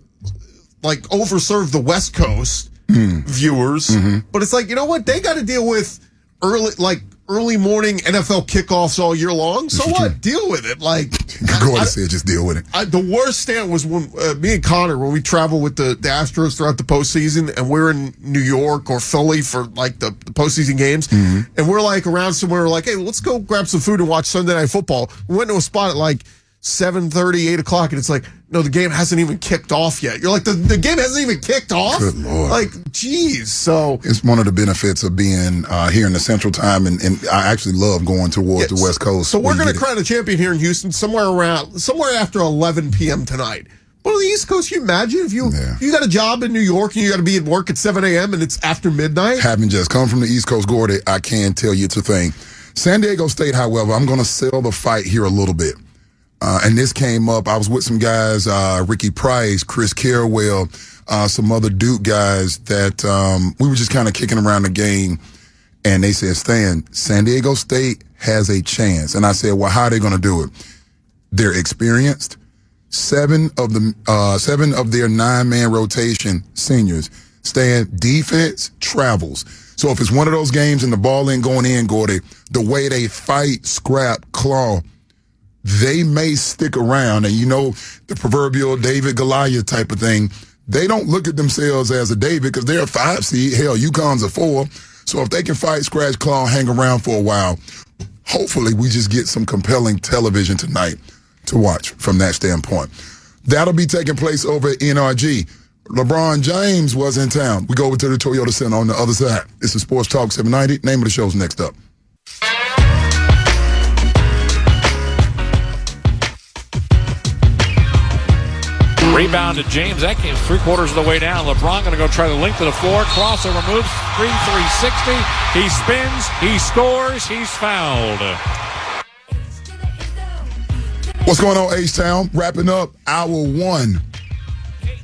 [SPEAKER 8] like overserve the West Coast viewers. But it's like, you know what? They got to deal with early, like early morning NFL kickoffs all year long. So what? Deal with it. Like, I-
[SPEAKER 7] said, just deal with it.
[SPEAKER 8] I, the worst stand was when uh, me and Connor, when we travel with the, the Astros throughout the postseason, and we're in New York or Philly for like the, the postseason games, and we're like around somewhere, like, hey, let's go grab some food and watch Sunday Night Football. We went to a spot at like 7.30, 8 o'clock, and it's like, no, the game hasn't even kicked off yet. You're like, the, the game hasn't even kicked off?
[SPEAKER 7] Good Lord.
[SPEAKER 8] Like, geez. So,
[SPEAKER 7] It's one of the benefits of being uh, here in the Central Time, and, and I actually love going towards the West Coast.
[SPEAKER 8] So we're going to crown a champion here in Houston somewhere around somewhere after 11 p.m. tonight. But on the East Coast, you imagine if you
[SPEAKER 7] Yeah.
[SPEAKER 8] if you got a job in New York and you got to be at work at 7 a.m. and it's after midnight?
[SPEAKER 7] having just come from the East Coast, Gordy, I can tell you it's a thing. San Diego State, however, I'm going to sell the fight here a little bit. Uh, and this came up. I was with some guys, uh, Ricky Price, Chris Carrawell, uh, some other Duke guys that um, we were just kind of kicking around the game. And they said, Stan, San Diego State has a chance. And I said, well, how are they going to do it? They're experienced. Seven of the uh, seven of their nine man rotation seniors Stan, defense travels. So if it's one of those games and the ball ain't going in, Gordy, the way they fight, scrap, claw, they may stick around. And you know, the proverbial David Goliath type of thing. They don't look at themselves as a David because they're a five seed. Hell, UConn's a four. So if they can fight, scratch, claw, hang around for a while, hopefully we just get some compelling television tonight to watch from that standpoint. That'll be taking place over at NRG. LeBron James was in town. We go over to the Toyota Center on the other side. This is Sports Talk 790. Name of the show's next up.
[SPEAKER 10] Rebound to James. That came three quarters of the way down. LeBron going to go try the length of the floor. Crossover moves. 3 360. He spins. He scores. He's fouled.
[SPEAKER 7] What's going on, H Town? Wrapping up hour one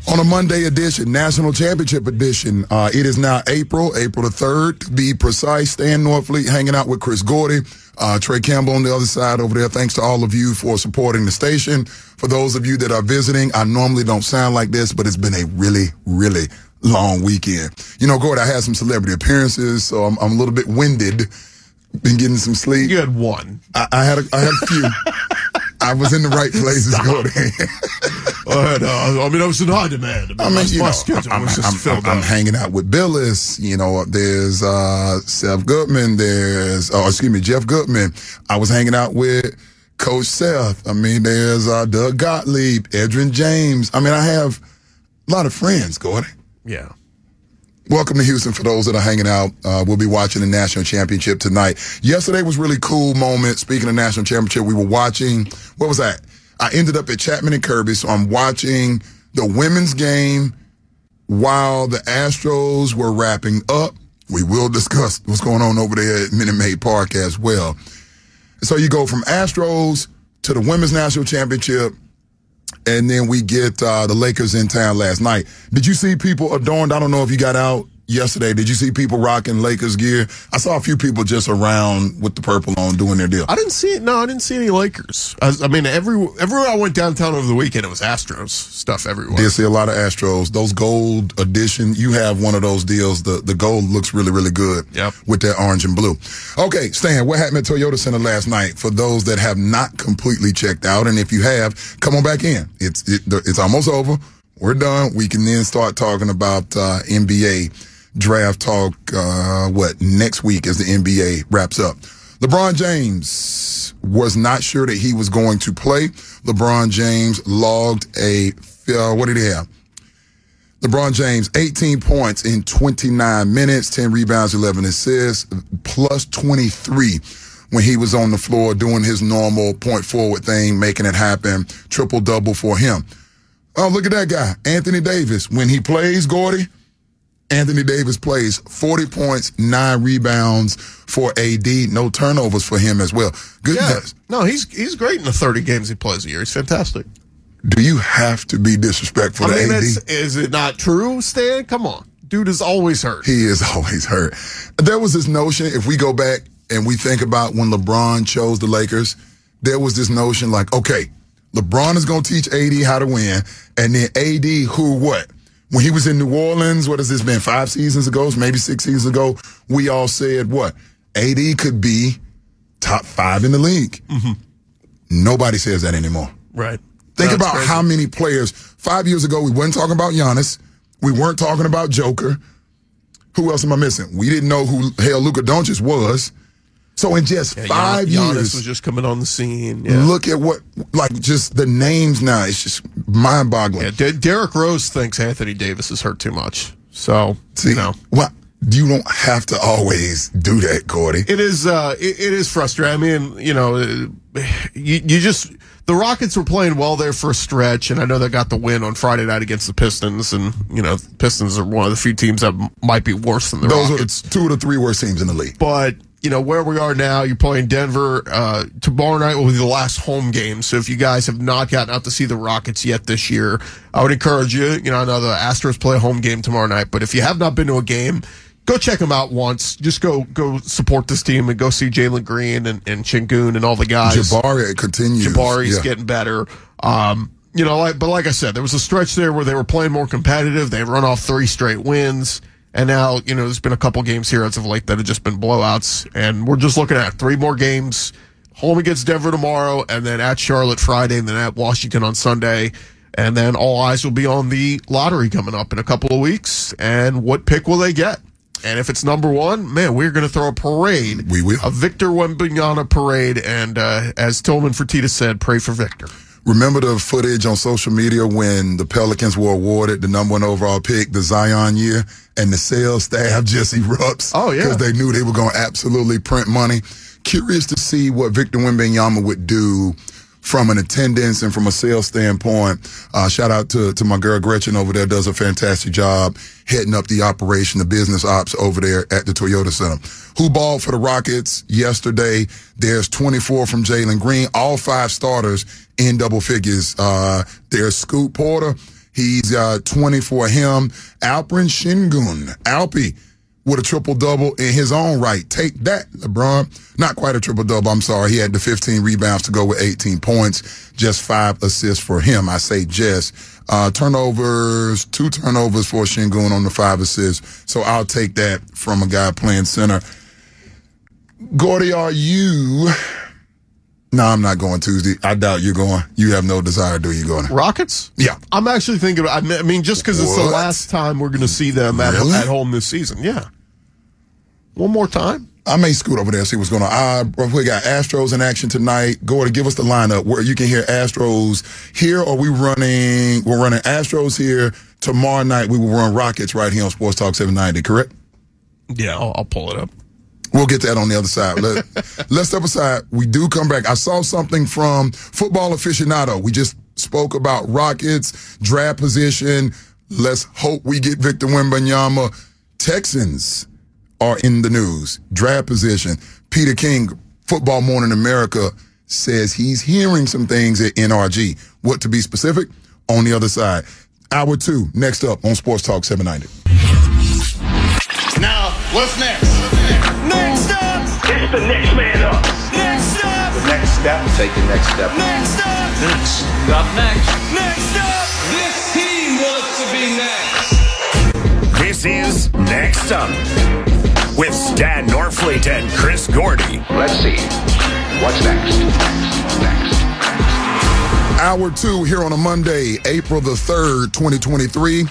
[SPEAKER 7] on a Monday edition, National Championship edition. Uh, it is now April, April the 3rd, to be precise. Stan Norfleet hanging out with Chris Gordy, uh, Trey Campbell on the other side over there. Thanks to all of you for supporting the station. For those of you that are visiting, I normally don't sound like this, but it's been a really, really long weekend. You know, Gordy, I had some celebrity appearances, so I'm, I'm a little bit winded. Been getting some sleep.
[SPEAKER 8] You had one.
[SPEAKER 7] I, I had a, I had a few. I was in the right places, Gordy.
[SPEAKER 8] I, uh, I mean, I was in high demand. I
[SPEAKER 7] I
[SPEAKER 8] mean,
[SPEAKER 7] mean,
[SPEAKER 8] my,
[SPEAKER 7] know,
[SPEAKER 8] schedule
[SPEAKER 7] I'm,
[SPEAKER 8] was just
[SPEAKER 7] I'm-
[SPEAKER 8] filled
[SPEAKER 7] I'm
[SPEAKER 8] up.
[SPEAKER 7] hanging out with Bilas. You know, there's uh, Seth Goodman. There's, oh, excuse me, Jeff Goodman. I was hanging out with Coach Seth. I mean, there's uh, Doug Gottlieb, Edgerrin James. I mean, I have a lot of friends, Gordy.
[SPEAKER 8] yeah.
[SPEAKER 7] Welcome to Houston for those that are hanging out. Uh, we'll be watching the national championship tonight. Yesterday was really cool moment. Speaking of national championship, we were watching, what was that? I ended up at Chapman and Kirby, so I'm watching the women's game while the Astros were wrapping up. We will discuss what's going on over there at Minute Maid Park as well. So you go from Astros to the women's national championship, and then we get uh, the Lakers in town last night. Did you see people adorned? I don't know if you got out yesterday? Did you see people rocking Lakers gear? I saw a few people just around with the purple on doing their deal.
[SPEAKER 8] I didn't see it. No, I didn't see any Lakers. I, I mean, every everywhere I went downtown over the weekend, it was Astros stuff everywhere.
[SPEAKER 7] Did see a lot of Astros. Those gold edition, you have one of those deals. The the gold looks really, really good
[SPEAKER 8] Yep.
[SPEAKER 7] with that orange and blue. Okay, Stan, what happened at Toyota Center last night? For those that have not completely checked out, and if you have, come on back in. It's it, it's almost over. We're done. We can then start talking about uh, NBA draft talk. Uh, what next week as the NBA wraps up? LeBron James was not sure that he was going to play. LeBron James logged a uh, what did he have? LeBron James, 18 points in 29 minutes, 10 rebounds, 11 assists, plus 23 when he was on the floor doing his normal point forward thing, making it happen, triple double for him. Oh, look at that guy, Anthony Davis. When he plays, Gordy, Anthony Davis plays 40 points, nine rebounds for AD, no turnovers for him as well. Good.
[SPEAKER 8] Yeah. No, he's he's great in the 30 games he plays a year. He's fantastic.
[SPEAKER 7] Do you have to be disrespectful
[SPEAKER 8] I
[SPEAKER 7] to
[SPEAKER 8] mean,
[SPEAKER 7] AD?
[SPEAKER 8] is it not true, Stan? Come on. Dude is always hurt.
[SPEAKER 7] He is always hurt. There was this notion, if we go back and we think about when LeBron chose the Lakers, there was this notion like, okay, LeBron is going to teach AD how to win. And then AD, who what? When he was in New Orleans, what has this been? Five seasons ago, maybe six seasons ago, we all said what? AD could be top five in the league. Mm-hmm. Nobody says that anymore.
[SPEAKER 8] Right.
[SPEAKER 7] Think
[SPEAKER 8] it's
[SPEAKER 7] about
[SPEAKER 8] crazy.
[SPEAKER 7] how many players. Five years ago, we weren't talking about Giannis. We weren't talking about Joker. Who else am I missing? We didn't know who hell Luka Doncic was. So in just
[SPEAKER 8] Yeah,
[SPEAKER 7] five
[SPEAKER 8] Gian- Giannis
[SPEAKER 7] years,
[SPEAKER 8] was just coming on the scene. Yeah.
[SPEAKER 7] look at what like just the names now. It's just mind-boggling.
[SPEAKER 8] Yeah, De- Derrick Rose thinks Anthony Davis is hurt too much. So,
[SPEAKER 7] See,
[SPEAKER 8] you know.
[SPEAKER 7] what you don't have to always do that, Gordy.
[SPEAKER 8] It is uh it, it is frustrating. I mean, you know, you you just the Rockets were playing well there for a stretch, and I know they got the win on Friday night against the Pistons, and you know, Pistons are one of the few teams that might be worse than the
[SPEAKER 7] Those
[SPEAKER 8] Rockets.
[SPEAKER 7] are the two of the three worst teams in the league.
[SPEAKER 8] But you know where we are now. You're playing Denver uh, tomorrow night. Will be the last home game. So if you guys have not gotten out to see the Rockets yet this year, I would encourage you. You know, I know the Astros play a home game tomorrow night, but if you have not been to a game, go check them out once. Just go go support this team and go see Jalen Green and, and and all the guys.
[SPEAKER 7] Jabari continues.
[SPEAKER 8] Jabari's
[SPEAKER 7] Yeah.
[SPEAKER 8] getting better. Um, you know, like, but like I said, there was a stretch there where they were playing more competitive. They run off three straight wins. And now, you know, there's been a couple games here as of late that have just been blowouts. And we're just looking at three more games. Home against Denver tomorrow, and then at Charlotte Friday, and then at Washington on Sunday. And then all eyes will be on the lottery coming up in a couple of weeks. And what pick will they get? And if it's number one, man, we're going to throw a parade.
[SPEAKER 7] We will.
[SPEAKER 8] A Victor Wembanyama parade. And uh, as Tillman Fertitta said, pray for Victor.
[SPEAKER 7] Remember the footage on social media when the Pelicans were awarded the number one overall pick the Zion year and the sales staff just erupts?
[SPEAKER 8] Oh, yeah.
[SPEAKER 7] Because they knew they were going to absolutely print money. Curious to see what Victor Wembanyama would do from an attendance and from a sales standpoint. Uh, shout out to, to my girl Gretchen over there, does a fantastic job heading up the operation, the business ops over there at the Toyota Center. Who balled for the Rockets yesterday? There's 24 from Jalen Green, all five starters in double figures. Uh, there's Scoot Porter. He's uh, 20 for him. Alperen Sengun, Alpi, with a triple double in his own right. Take that, LeBron. Not quite a triple double. I'm sorry. He had the 15 rebounds to go with 18 points. Just five assists for him. I say just. Uh, turnovers, two turnovers for Sengun on the five assists. So I'll take that from a guy playing center. Gordy, are you? No, I'm not going Tuesday. I doubt you're going. You have no desire, do you going?
[SPEAKER 8] Rockets?
[SPEAKER 7] Yeah.
[SPEAKER 8] I'm actually thinking. I mean- just because it's the last time we're going to see them at,
[SPEAKER 7] Really?
[SPEAKER 8] at home this season. Yeah. One more time.
[SPEAKER 7] I may scoot over there and see what's going on. I, we got Astros in action tonight. Go to give us the lineup where you can hear Astros here. Or we running? We're running Astros here tomorrow night. We will run Rockets right here on Sports Talk 790. Correct?
[SPEAKER 8] Yeah, I'll, I'll pull it up.
[SPEAKER 7] We'll get to that on the other side. Let, let's step aside. We do come back. I saw something from Football Aficionado. We just spoke about Rockets, draft position. Let's hope we get Victor Wembanyama. Texans are in the news. Draft position. Peter King, Football Morning America, says he's hearing some things at NRG. What to be specific? On the other side. Hour two, next up on Sports Talk 790.
[SPEAKER 3] Now, what's next?
[SPEAKER 2] Next up.
[SPEAKER 5] It's the next man up.
[SPEAKER 2] Next up.
[SPEAKER 4] The Next step. Take the next step.
[SPEAKER 2] Next up.
[SPEAKER 10] Next. Up next.
[SPEAKER 2] Next up.
[SPEAKER 5] This team wants to be next.
[SPEAKER 6] This is Next Up with Stan Norfleet and Chris Gordy.
[SPEAKER 4] Let's see. What's next? Next.
[SPEAKER 7] Hour two here on a Monday, April the 3rd, 2023.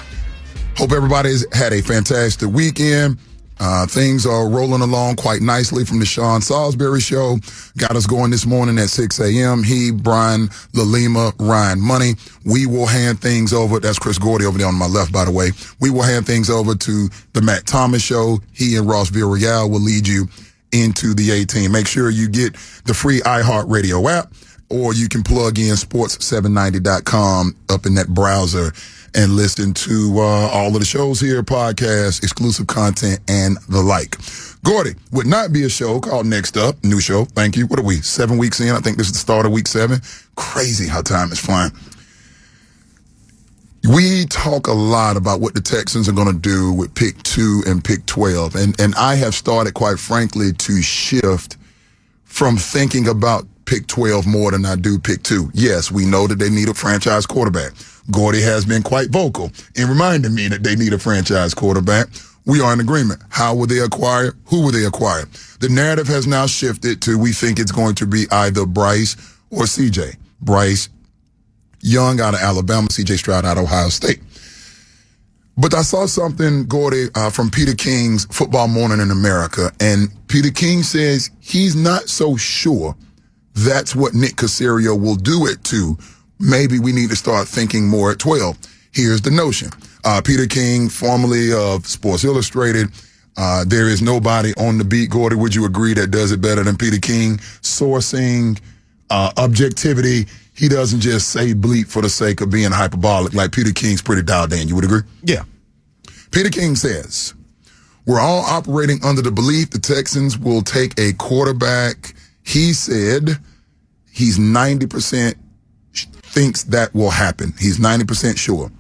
[SPEAKER 7] Hope everybody's had a fantastic weekend. Uh, things are rolling along quite nicely from the Sean Salisbury show. Got us going this morning at 6 a.m. He, Brian, Lalima, Ryan Money. We will hand things over. That's Chris Gordy over there on my left, by the way. We will hand things over to the Matt Thomas show. He and Ross Villarreal will lead you into the 18. Make sure you get the free iHeartRadio app or you can plug in sports790.com up in that browser and listen to uh, all of the shows here, podcasts, exclusive content, and the like. Gordy would not be a show called Next Up, new show. Thank you. What are we? Seven weeks in. I think this is the start of week seven. Crazy how time is flying. We talk a lot about what the Texans are going to do with pick two and pick 12. And, and I have started, quite frankly, to shift from thinking about pick 12 more than I do pick two. Yes, we know that they need a franchise quarterback. Gordy has been quite vocal in reminding me that they need a franchise quarterback. We are in agreement. How will they acquire? Who will they acquire? The narrative has now shifted to we think it's going to be either Bryce or CJ. Bryce Young out of Alabama, CJ Stroud out of Ohio State. But I saw something, Gordy, uh, from Peter King's Football Morning in America, and Peter King says he's not so sure that's what Nick Caserio will do it two. Maybe we need to start thinking more at 12. Here's the notion. Uh, Peter King, formerly of Sports Illustrated, uh, there is nobody on the beat, Gordy, would you agree that does it better than Peter King? Sourcing, uh, objectivity. He doesn't just say bleep for the sake of being hyperbolic. Like Peter King's pretty dialed in. You would agree?
[SPEAKER 8] Yeah.
[SPEAKER 7] Peter King says, we're all operating under the belief the Texans will take a quarterback. He said he's 90% thinks that will happen. He's 90% sure.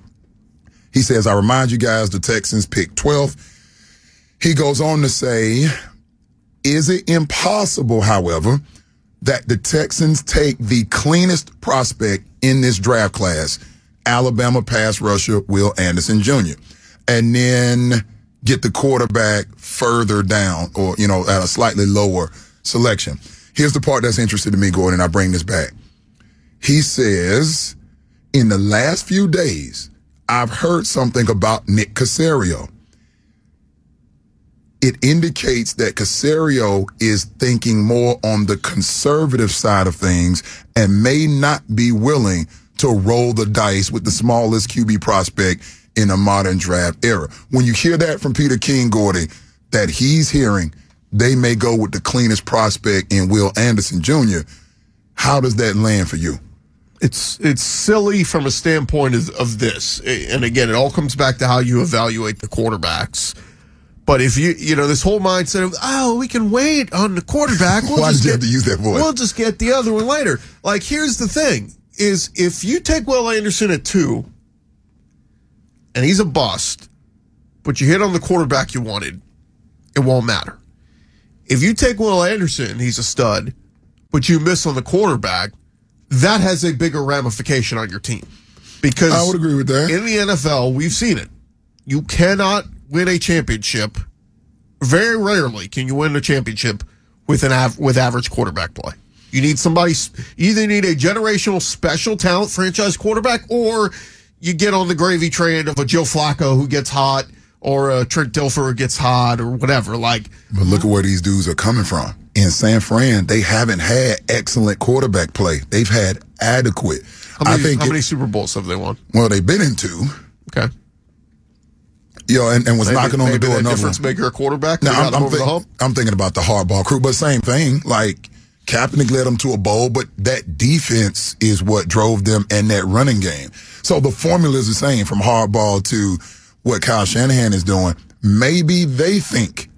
[SPEAKER 7] He says, I remind you guys the Texans pick 12th. He goes on to say, is it impossible, however, that the Texans take the cleanest prospect in this draft class, Alabama pass rusher Will Anderson Jr., and then get the quarterback further down or, you know, at a slightly lower selection? Here's the part that's interesting to me, Gordon. I bring this back. He says, in the last few days, I've heard something about Nick Caserio. It indicates that Caserio is thinking more on the conservative side of things and may not be willing to roll the dice with the smallest QB prospect in a modern draft era. When you hear that from Peter King, Gordy, that he's hearing they may go with the cleanest prospect in Will Anderson Jr., how does that land for you?
[SPEAKER 8] It's it's silly from a standpoint of, of this, and again, it all comes back to how you evaluate the quarterbacks. But if you you know this whole mindset of oh we can wait on the quarterback, we'll
[SPEAKER 7] Why
[SPEAKER 8] just
[SPEAKER 7] did you have to use that voice?
[SPEAKER 8] We'll just get the other one later. Like here's the thing: is if you take Will Anderson at two, and he's a bust, but you hit on the quarterback you wanted, it won't matter. If you take Will Anderson, he's a stud, but you miss on the quarterback, that has a bigger ramification on your team. Because
[SPEAKER 7] I would agree with that.
[SPEAKER 8] in the NFL, we've seen it. You cannot win a championship. Very rarely can you win a championship with an av- with average quarterback play. You need somebody. You either need a generational special talent franchise quarterback, or you get on the gravy train of a Joe Flacco who gets hot, or a Trent Dilfer who gets hot, or whatever. Like
[SPEAKER 7] But look at where these dudes are coming from. In San Fran, they haven't had excellent quarterback play. They've had adequate.
[SPEAKER 8] how many,
[SPEAKER 7] I think.
[SPEAKER 8] how
[SPEAKER 7] it-
[SPEAKER 8] many Super Bowls have they won?
[SPEAKER 7] well, they've been in two.
[SPEAKER 8] Okay,
[SPEAKER 7] know, and, and was
[SPEAKER 8] maybe,
[SPEAKER 7] knocking on the door another
[SPEAKER 8] difference
[SPEAKER 7] one.
[SPEAKER 8] maker a quarterback.
[SPEAKER 7] Now, I'm, I'm, think- I'm thinking about the Harbaugh crew, but same thing. Like Kaepernick led them to a bowl, but that defense is what drove them and that running game. So the formula is the same from Harbaugh to what Kyle Shanahan is doing. Maybe they think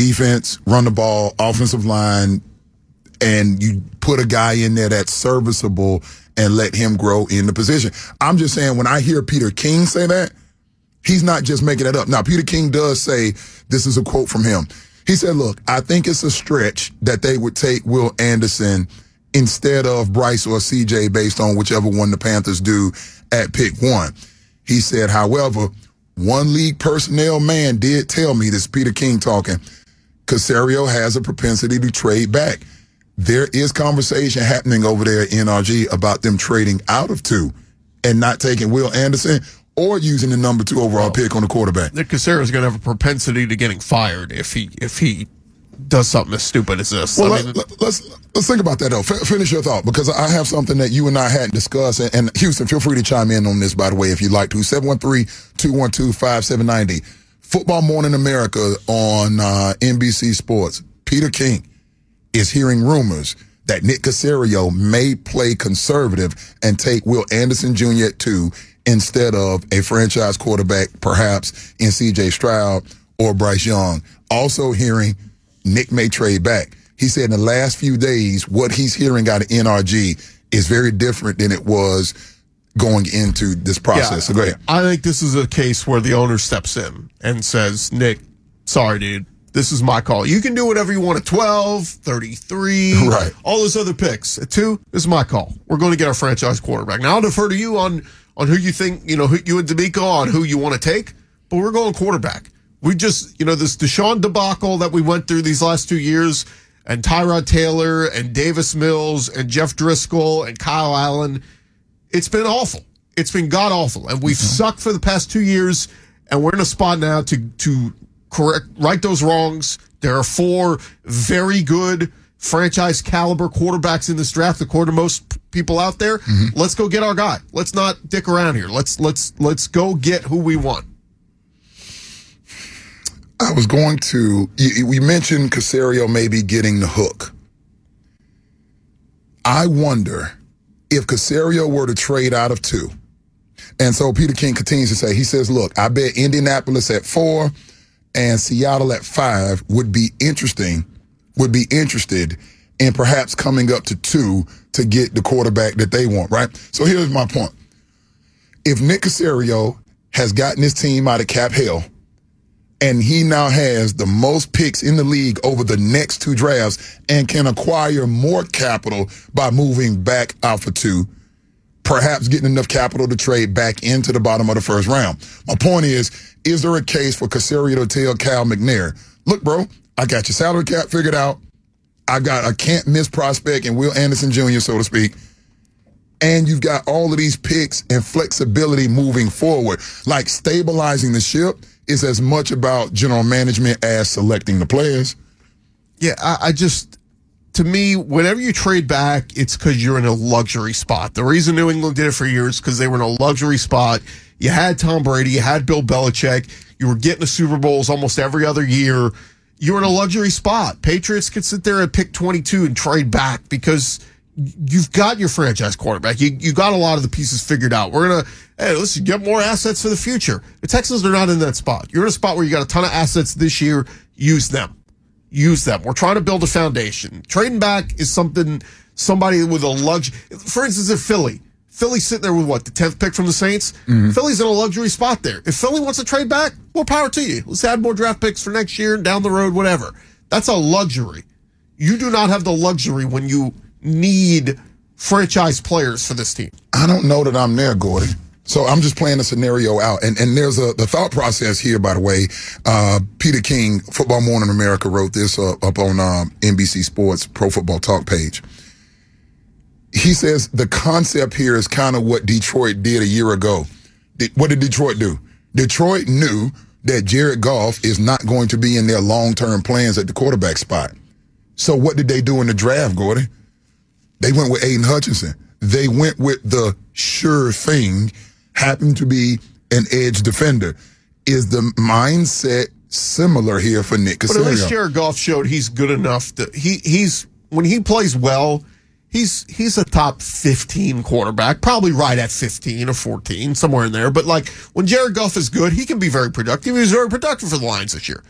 [SPEAKER 7] defense, run the ball, offensive line, and you put a guy in there that's serviceable and let him grow in the position. I'm just saying when I hear Peter King say that, He's not just making it up. Now, Peter King does say this is a quote from him. He said, Look, I think it's a stretch that they would take Will Anderson instead of Bryce or CJ based on whichever one the Panthers do at pick one. He said, however, one league personnel man did tell me this, Peter King talking, Caserio has a propensity to trade back. There is conversation happening over there at NRG about them trading out of two and not taking Will Anderson or using the number two overall pick on the quarterback.
[SPEAKER 8] Nick Caserio is going to have a propensity to getting fired if he if he does something as stupid as this.
[SPEAKER 7] Well,
[SPEAKER 8] I
[SPEAKER 7] let, us let's, let's think about that though. F- finish your thought because I have something that you and I hadn't discussed. And, and Houston, feel free to chime in on this, by the way, if you'd like to. 713-212-5790. Football Morning America on uh, NBC Sports. Peter King is hearing rumors that Nick Caserio may play conservative and take Will Anderson Jr. at two instead of a franchise quarterback, perhaps in CJ Stroud or Bryce Young. Also hearing Nick may trade back. He said in the last few days, what he's hearing out of NRG is very different than it was going into this process. so go ahead.
[SPEAKER 8] I think this is a case where the owner steps in and says, Nick, sorry, dude. This is my call. You can do whatever you want at 12, 33,
[SPEAKER 7] Right.
[SPEAKER 8] all those other picks. At two, this is my call. We're going to get our franchise quarterback. Now I'll defer to you on on who you think, you know, who, you and DeMeco on who you want to take, but we're going quarterback. We just, you know, this Deshaun debacle that we went through these last two years, and Tyrod Taylor and Davis Mills and Jeff Driskel and Kyle Allen, it's been awful. It's been god awful, and we've sucked for the past two years, and we're in a spot now to to correct right those wrongs. There are four very good franchise caliber quarterbacks in this draft, according to most people out there. Mm-hmm. Let's go get our guy. Let's not dick around here. Let's let's let's go get who we want.
[SPEAKER 7] I was going to. We mentioned Caserio maybe getting the hook. I wonder if Caserio were to trade out of two. And so Peter King continues to say, he says, look, I bet Indianapolis at four and Seattle at five would be interesting, would be interested in perhaps coming up to two to get the quarterback that they want, right? So here's my point. If Nick Caserio has gotten his team out of cap hell, and he now has the most picks in the league over the next two drafts and can acquire more capital by moving back out for two, perhaps getting enough capital to trade back into the bottom of the first round. My point is, is there a case for Caserio to tell Cal McNair, look, bro, I got your salary cap figured out. I got a can't miss prospect and Will Anderson Jr., so to speak. And you've got all of these picks and flexibility moving forward. Like stabilizing the ship is as much about general management as selecting the players.
[SPEAKER 8] Yeah, I, I just to me, whenever you trade back, it's because you're in a luxury spot. The reason New England did it for years because they were in a luxury spot. You had Tom Brady, you had Bill Belichick, you were getting the Super Bowls almost every other year. You're in a luxury spot. Patriots could sit there at pick 22 and trade back because you've got your franchise quarterback. You you got a lot of the pieces figured out. We're gonna hey, listen, get more assets for the future. The Texans are not in that spot. You're in a spot where you got a ton of assets this year. Use them. Use them. We're trying to build a foundation. Trading back is something somebody with a luxury. For instance, if Philly, Philly's sitting there with what the tenth pick from the Saints. Mm-hmm. Philly's in a luxury spot there. If Philly wants to trade back, more power to you. Let's add more draft picks for next year and down the road, whatever. That's a luxury. You do not have the luxury when you need franchise players for this team.
[SPEAKER 7] I don't know that I'm there, Gordy. So I'm just playing a scenario out. And and there's a the thought process here, by the way. Uh, Peter King, Football Morning America, wrote this uh, up on um, NBC Sports Pro Football Talk page. He says the concept here is kind of what Detroit did a year ago. What did Detroit do? Detroit knew that Jared Goff is not going to be in their long term plans at the quarterback spot. So what did they do in the draft, Gordon? They went with Aidan Hutchinson. They went with the sure thing, happened to be an edge defender. Is the mindset similar here for Nick
[SPEAKER 8] But at least Jared Goff showed he's good enough to he he's when he plays well, he's he's a top 15 quarterback, probably right at 15 or 14, somewhere in there. But like when Jared Goff is good, he can be very productive. He was very productive for the Lions this year.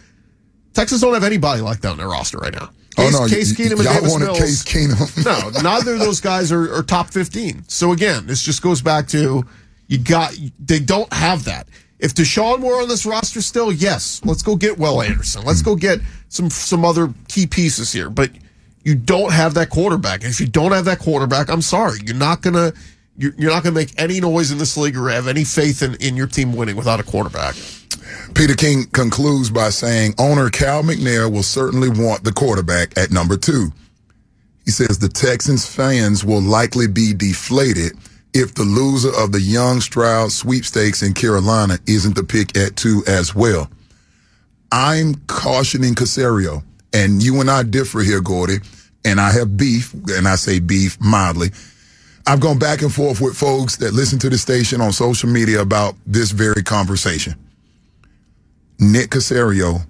[SPEAKER 8] Texas don't have anybody like that on their roster right now.
[SPEAKER 7] Oh,
[SPEAKER 8] Case,
[SPEAKER 7] no,
[SPEAKER 8] Case Keenum and
[SPEAKER 7] y'all
[SPEAKER 8] Davis
[SPEAKER 7] wanted
[SPEAKER 8] Mills.
[SPEAKER 7] Case Keenum.
[SPEAKER 8] no, neither of those guys are, are top 15. So again, this just goes back to you got they don't have that. If Deshaun were on this roster still, yes, let's go get Will Anderson. Let's go get some some other key pieces here. But you don't have that quarterback. And if you don't have that quarterback, I'm sorry, you're not gonna you're, you're not gonna make any noise in this league or have any faith in, in your team winning without a quarterback.
[SPEAKER 7] Peter King concludes by saying owner Cal McNair will certainly want the quarterback at number two. He says the Texans fans will likely be deflated if the loser of the Young Stroud sweepstakes in Carolina isn't the pick at two as well. I'm cautioning Caserio, and you and I differ here, Gordy, and I have beef, and I say beef mildly. I've gone back and forth with folks that listen to the station on social media about this very conversation. Nick Caserio,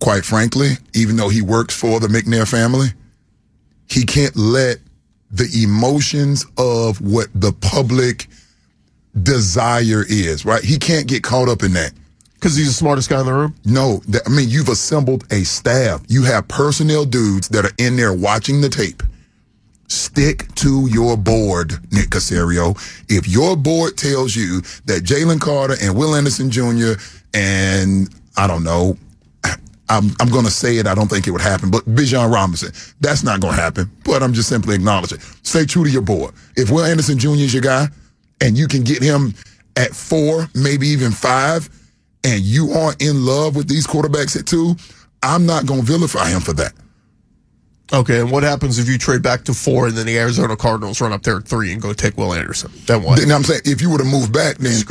[SPEAKER 7] quite frankly, even though he works for the McNair family, he can't let the emotions of what the public desire is, right? He can't get caught up in that.
[SPEAKER 8] Because he's the smartest guy in the room?
[SPEAKER 7] No, that, I mean, you've assembled a staff. You have personnel dudes that are in there watching the tape. Stick to your board, Nick Caserio. If your board tells you that Jalen Carter and Will Anderson Jr. and I don't know, I'm, I'm going to say it. I don't think it would happen, but Bijan Robinson, that's not going to happen. But I'm just simply acknowledging. Stay true to your board. If Will Anderson Jr. is your guy and you can get him at four, maybe even five, and you aren't in love with these quarterbacks at two, I'm not going to vilify him for that.
[SPEAKER 8] Okay, and what happens if you trade back to four and then the Arizona Cardinals run up there at three and go take Will Anderson? Then what?
[SPEAKER 7] Then I'm saying if you were to move back, then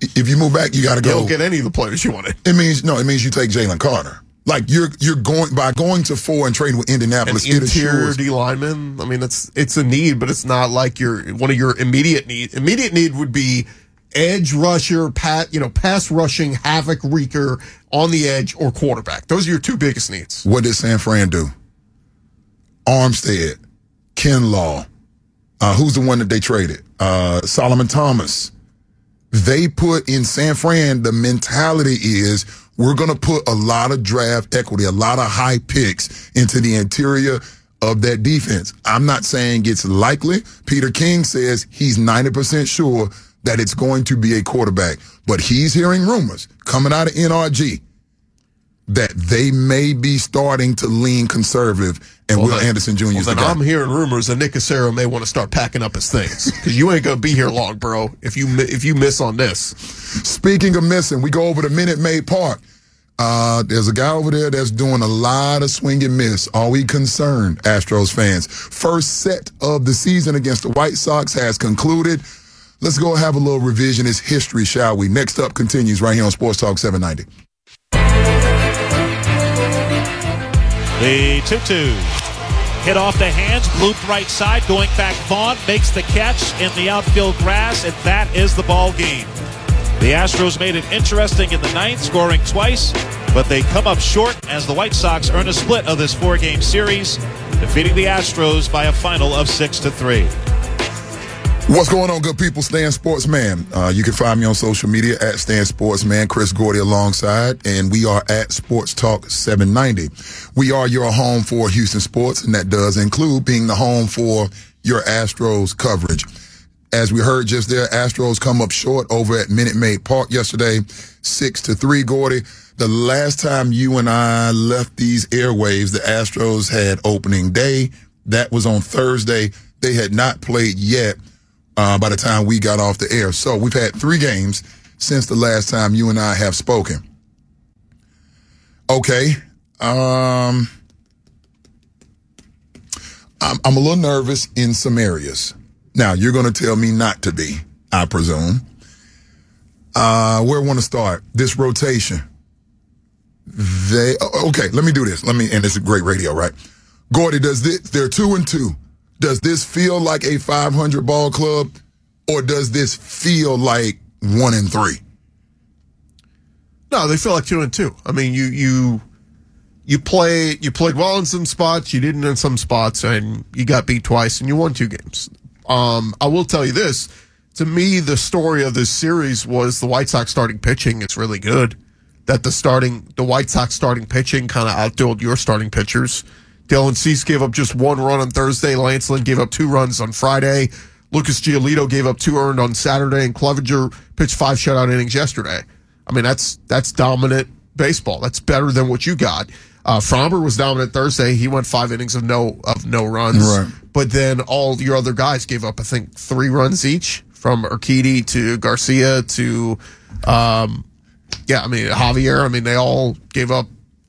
[SPEAKER 7] if you move back, you got to
[SPEAKER 8] You
[SPEAKER 7] go.
[SPEAKER 8] don't get any of the players you wanted.
[SPEAKER 7] It means no. It means you take Jalen Carter. Like you're you're going by going to four and trading with Indianapolis. it
[SPEAKER 8] interior D lineman. I mean, it's it's a need, but it's not like your one of your immediate need. Immediate need would be edge rusher, pat, you know, pass rushing havoc wreaker on the edge or quarterback. Those are your two biggest needs.
[SPEAKER 7] What did San Fran do? Armstead, Ken Law, uh, who's the one that they traded? Uh, Solomon Thomas. They put in San Fran, the mentality is we're going to put a lot of draft equity, a lot of high picks into the interior of that defense. I'm not saying it's likely. Peter King says he's 90% sure that it's going to be a quarterback, but he's hearing rumors coming out of NRG that they may be starting to lean conservative and Will
[SPEAKER 8] then-
[SPEAKER 7] Anderson Jr.
[SPEAKER 8] Well, then. I'm hearing rumors that Nick Caserio may want to start packing up his things because you ain't gonna be here long, bro. If you if you miss on this,
[SPEAKER 7] Speaking of missing, we go over to Minute Maid Park. Uh, there's a guy over there that's doing a lot of swing and miss. Are we concerned, Astros fans? First set of the season against the White Sox has concluded. Let's go have a little revisionist history, shall we? Next up continues right here on Sports Talk 790.
[SPEAKER 11] The 2 2. Hit off the hands, looped right side, going back. Vaughn makes the catch in the outfield grass, and that is the ball game. The Astros made it interesting in the ninth, scoring twice, but they come up short as the White Sox earn a split of this four game series, defeating the Astros by a final of 6 to 3.
[SPEAKER 7] What's going on, good people? Stan Sportsman. Uh, you can find me on social media at Stan Sportsman, Chris Gordy alongside, and we are at Sports Talk 790. We are your home for Houston sports, and that does include being the home for your Astros coverage. As we heard just there, Astros come up short over at Minute Maid Park yesterday, six to three. Gordy, the last time you and I left these airwaves, the Astros had opening day. That was on Thursday. They had not played yet uh, by the time we got off the air. So we've had three games since the last time you and I have spoken. Okay. Um, I'm, I'm a little nervous in some areas. Now, you're going to tell me not to be, I presume. Uh, where I want to start? This rotation. They, okay, let me do this. Let me, and it's a great radio, right? Gordy, does this, they're two and two. Does this feel like a 500 ball club or does this feel like one and three?
[SPEAKER 8] no, they feel like two and two. I mean, you you you play you played well in some spots, you didn't in some spots, and you got beat twice, and you won two games. Um, I will tell you this: to me, the story of this series was the White Sox starting pitching It's really good. That the starting the White Sox starting pitching kind of outdueled your starting pitchers. Dylan Cease gave up just one run on Thursday. Lance Lynn gave up two runs on Friday. Lucas Giolito gave up two earned on Saturday, and Clevinger pitched five shutout innings yesterday. I mean, that's that's dominant baseball. That's better than what you got. Uh, Framber was dominant Thursday. He went five innings of no of no runs.
[SPEAKER 7] Right.
[SPEAKER 8] But then all your other guys gave up, I think, three runs each from Urquidy to Garcia to, um, yeah, I mean Javier. I mean they all gave up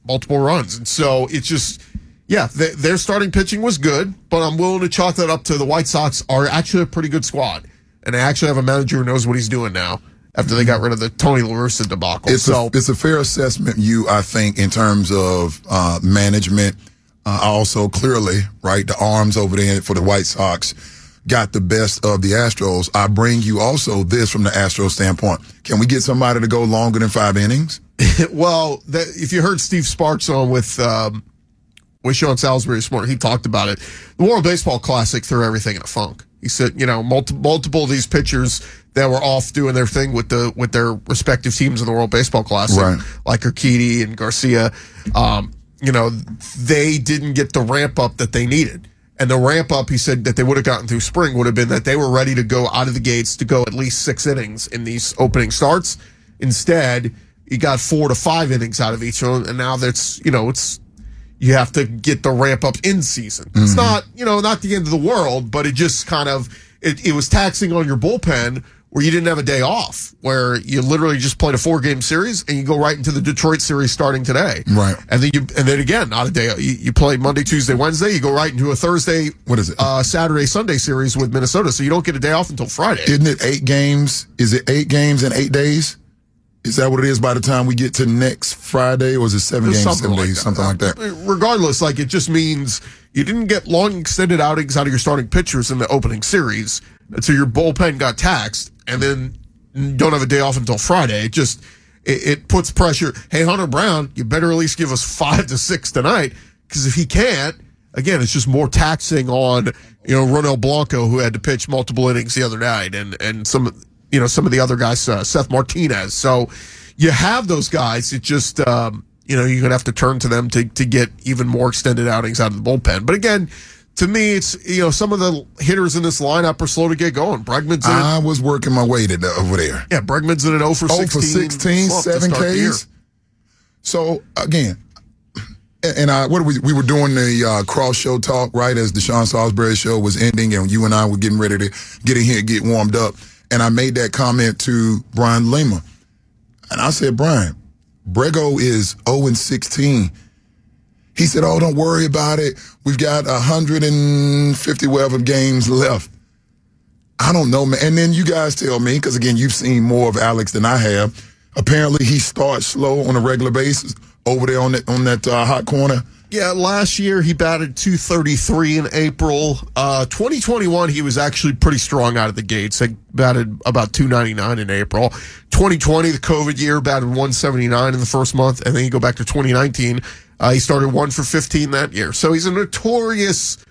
[SPEAKER 8] multiple runs, and so it's just. Yeah, th their starting pitching was good, but I'm willing to chalk that up to the White Sox are actually a pretty good squad, and they actually have a manager who knows what he's doing now after they got rid of the Tony La Russa debacle.
[SPEAKER 7] It's
[SPEAKER 8] so
[SPEAKER 7] a, it's a fair assessment, you I think, in terms of uh, management. Uh, also, clearly, right, the arms over there for the White Sox got the best of the Astros. I bring you also this from the Astros standpoint. Can we get somebody to go longer than five innings?
[SPEAKER 8] well, that, if you heard Steve Sparks on with um, with Sean Salisbury this morning, he talked about it. The World Baseball Classic threw everything in a funk. He said, you know, multi- multiple of these pitchers that were off doing their thing with the with their respective teams in the World Baseball Classic,
[SPEAKER 7] Right.
[SPEAKER 8] like Urquidy and Garcia, um, you know, they didn't get the ramp up that they needed. And the ramp up, he said, that they would have gotten through spring would have been that they were ready to go out of the gates to go at least six innings in these opening starts. Instead, you got four to five innings out of each one, and now that's you know it's you have to get the ramp up in season. It's not you know not the end of the world, but it just kind of it, it was taxing on your bullpen where you didn't have a day off, where you literally just played a four game series and you go right into the Detroit series starting today,
[SPEAKER 7] Right.
[SPEAKER 8] And then you and then again not a day. You, you play Monday, Tuesday, Wednesday. You go right into a Thursday.
[SPEAKER 7] What is it?
[SPEAKER 8] Uh, Saturday, Sunday series with Minnesota, so you don't get a day off until Friday.
[SPEAKER 7] Isn't it eight games? Is it eight games in eight days? Is that what it is by the time we get to next Friday, or is it seven
[SPEAKER 8] There's
[SPEAKER 7] games,
[SPEAKER 8] something
[SPEAKER 7] seven
[SPEAKER 8] like
[SPEAKER 7] days,
[SPEAKER 8] that.
[SPEAKER 7] something like that?
[SPEAKER 8] regardless, like it just means you didn't get long extended outings out of your starting pitchers in the opening series, so your bullpen got taxed, and then don't have a day off until Friday. It just it, it puts pressure. Hey, Hunter Brown, you better at least give us five to six tonight, because if he can't, again, it's just more taxing on you know Ronel Blanco who had to pitch multiple innings the other night, and and some you know some of the other guys, uh, Seth Martinez. So you have those guys. It just um, you know you're gonna have to turn to them to to get even more extended outings out of the bullpen. But again. To me, it's you know some of the hitters in this lineup are slow to get going. Bregman's in
[SPEAKER 7] I was working my way to the, over there.
[SPEAKER 8] yeah, Bregman's in an 0 for 16.
[SPEAKER 7] 0 for 16, seven. Ks. So again, and I what we we were doing the uh, cross show talk right as the Sean Salisbury show was ending, and you and I were getting ready to get in here and get warmed up, and I made that comment to Brian Lima, and I said, Brian, Brego is 0 and 16. He said, Oh, don't worry about it. We've got 150 whatever games left. I don't know, man. And then you guys tell me, because again, you've seen more of Alex than I have. Apparently, he starts slow on a regular basis over there on that on that uh, hot corner.
[SPEAKER 8] Yeah, last year he batted 233 in April. Uh, 2021, he was actually pretty strong out of the gates. He batted about 299 in April. 2020, the COVID year, batted 179 in the first month. And then you go back to 2019, uh, he started one for 15 that year. So he's a notorious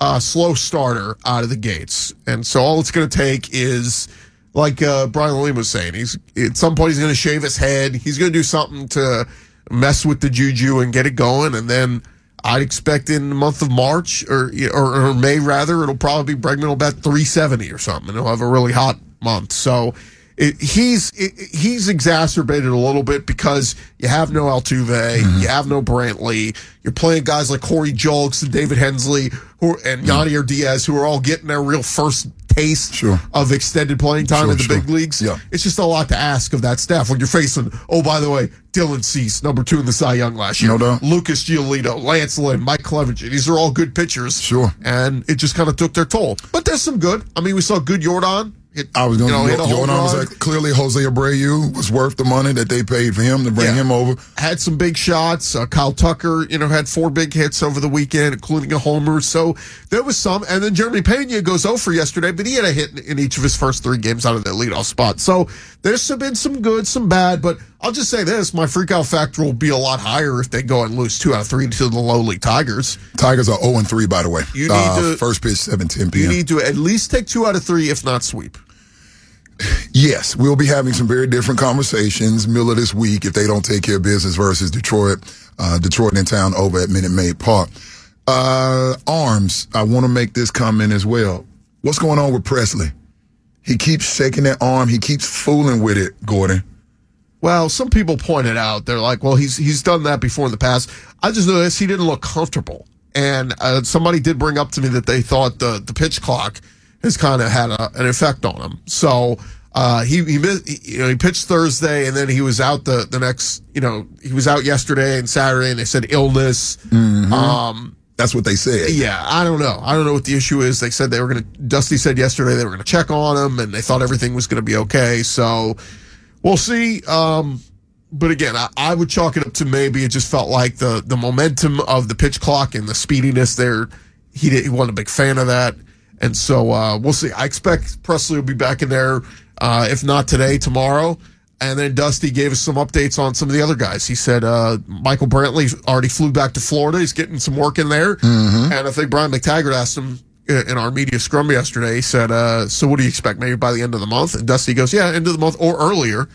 [SPEAKER 8] uh, slow starter out of the gates. And so all it's going to take is, like uh, Brian Lee was saying, he's at some point he's going to shave his head. He's going to do something to mess with the juju and get it going. And then I'd expect in the month of March or or, or May rather, it'll probably be Bregman will bet 370 or something. And he'll have a really hot month. So. It, he's it, he's exacerbated a little bit because you have no Altuve, mm-hmm. you have no Brantley. You're playing guys like Corey Julks and David Hensley who and mm-hmm. Yainer Diaz, who are all getting their real first taste
[SPEAKER 7] Sure.
[SPEAKER 8] of extended playing time
[SPEAKER 7] Sure,
[SPEAKER 8] in the
[SPEAKER 7] sure.
[SPEAKER 8] big leagues.
[SPEAKER 7] Yeah.
[SPEAKER 8] It's just a lot to ask of that staff when you're facing, oh, by the way, Dylan Cease, number two in the Cy Young last year.
[SPEAKER 7] No doubt.
[SPEAKER 8] Lucas Giolito, Lance Lynn, Mike Clevinger. These are all good pitchers.
[SPEAKER 7] Sure.
[SPEAKER 8] And it just kind of took their toll. But there's some good. I mean, we saw good Jordan. Hit,
[SPEAKER 7] I was going
[SPEAKER 8] you know, hit a
[SPEAKER 7] to. was like, clearly Jose Abreu was worth the money that they paid for him to bring
[SPEAKER 8] Yeah.
[SPEAKER 7] him over.
[SPEAKER 8] had some big shots. Uh, Kyle Tucker, you know, had four big hits over the weekend, including a homer. So there was some. And then Jeremy Pena goes over yesterday, but he had a hit in, in each of his first three games out of the leadoff spot. So there's been some good, some bad. But I'll just say this: my freakout factor will be a lot higher if they go and lose two out of three to the lowly Tigers.
[SPEAKER 7] Tigers are 0 and 3, by the way.
[SPEAKER 8] You need
[SPEAKER 7] uh,
[SPEAKER 8] to-
[SPEAKER 7] first pitch 7 10
[SPEAKER 8] You need to at least take two out of three, if not sweep.
[SPEAKER 7] Yes, we'll be having some very different conversations Miller this week if they don't take care of business versus Detroit, uh, Detroit in town over at Minute Maid Park. Uh, arms, I want to make this comment as well. What's going on with Pressly? He keeps shaking that arm. He keeps fooling with it, Gordon.
[SPEAKER 8] Well, some people pointed out they're like, well, he's he's done that before in the past. I just noticed he didn't look comfortable, and uh, somebody did bring up to me that they thought the the pitch clock has kind of had a, an effect on him. So uh, he he, missed, he you know he pitched Thursday, and then he was out the the next you know he was out yesterday and Saturday, and they said illness. Um,
[SPEAKER 7] That's what they said.
[SPEAKER 8] yeah, I don't know. I don't know what the issue is. They said they were going to, Dusty said yesterday they were going to check on him and they thought everything was going to be okay. So we'll see. Um, but again, I, I would chalk it up to maybe it just felt like the, the momentum of the pitch clock and the speediness there. He, did, he wasn't a big fan of that. And so, uh, we'll see. I expect Pressly will be back in there, uh, if not today, tomorrow. And then Dusty gave us some updates on some of the other guys. He said uh, Michael Brantley already flew back to Florida. He's getting some work in there. And I think Brian McTaggart asked him uh, in our media scrum yesterday. He said, uh, "So what do you expect? Maybe by the end of the month?" And Dusty goes, "Yeah, end of the month or earlier."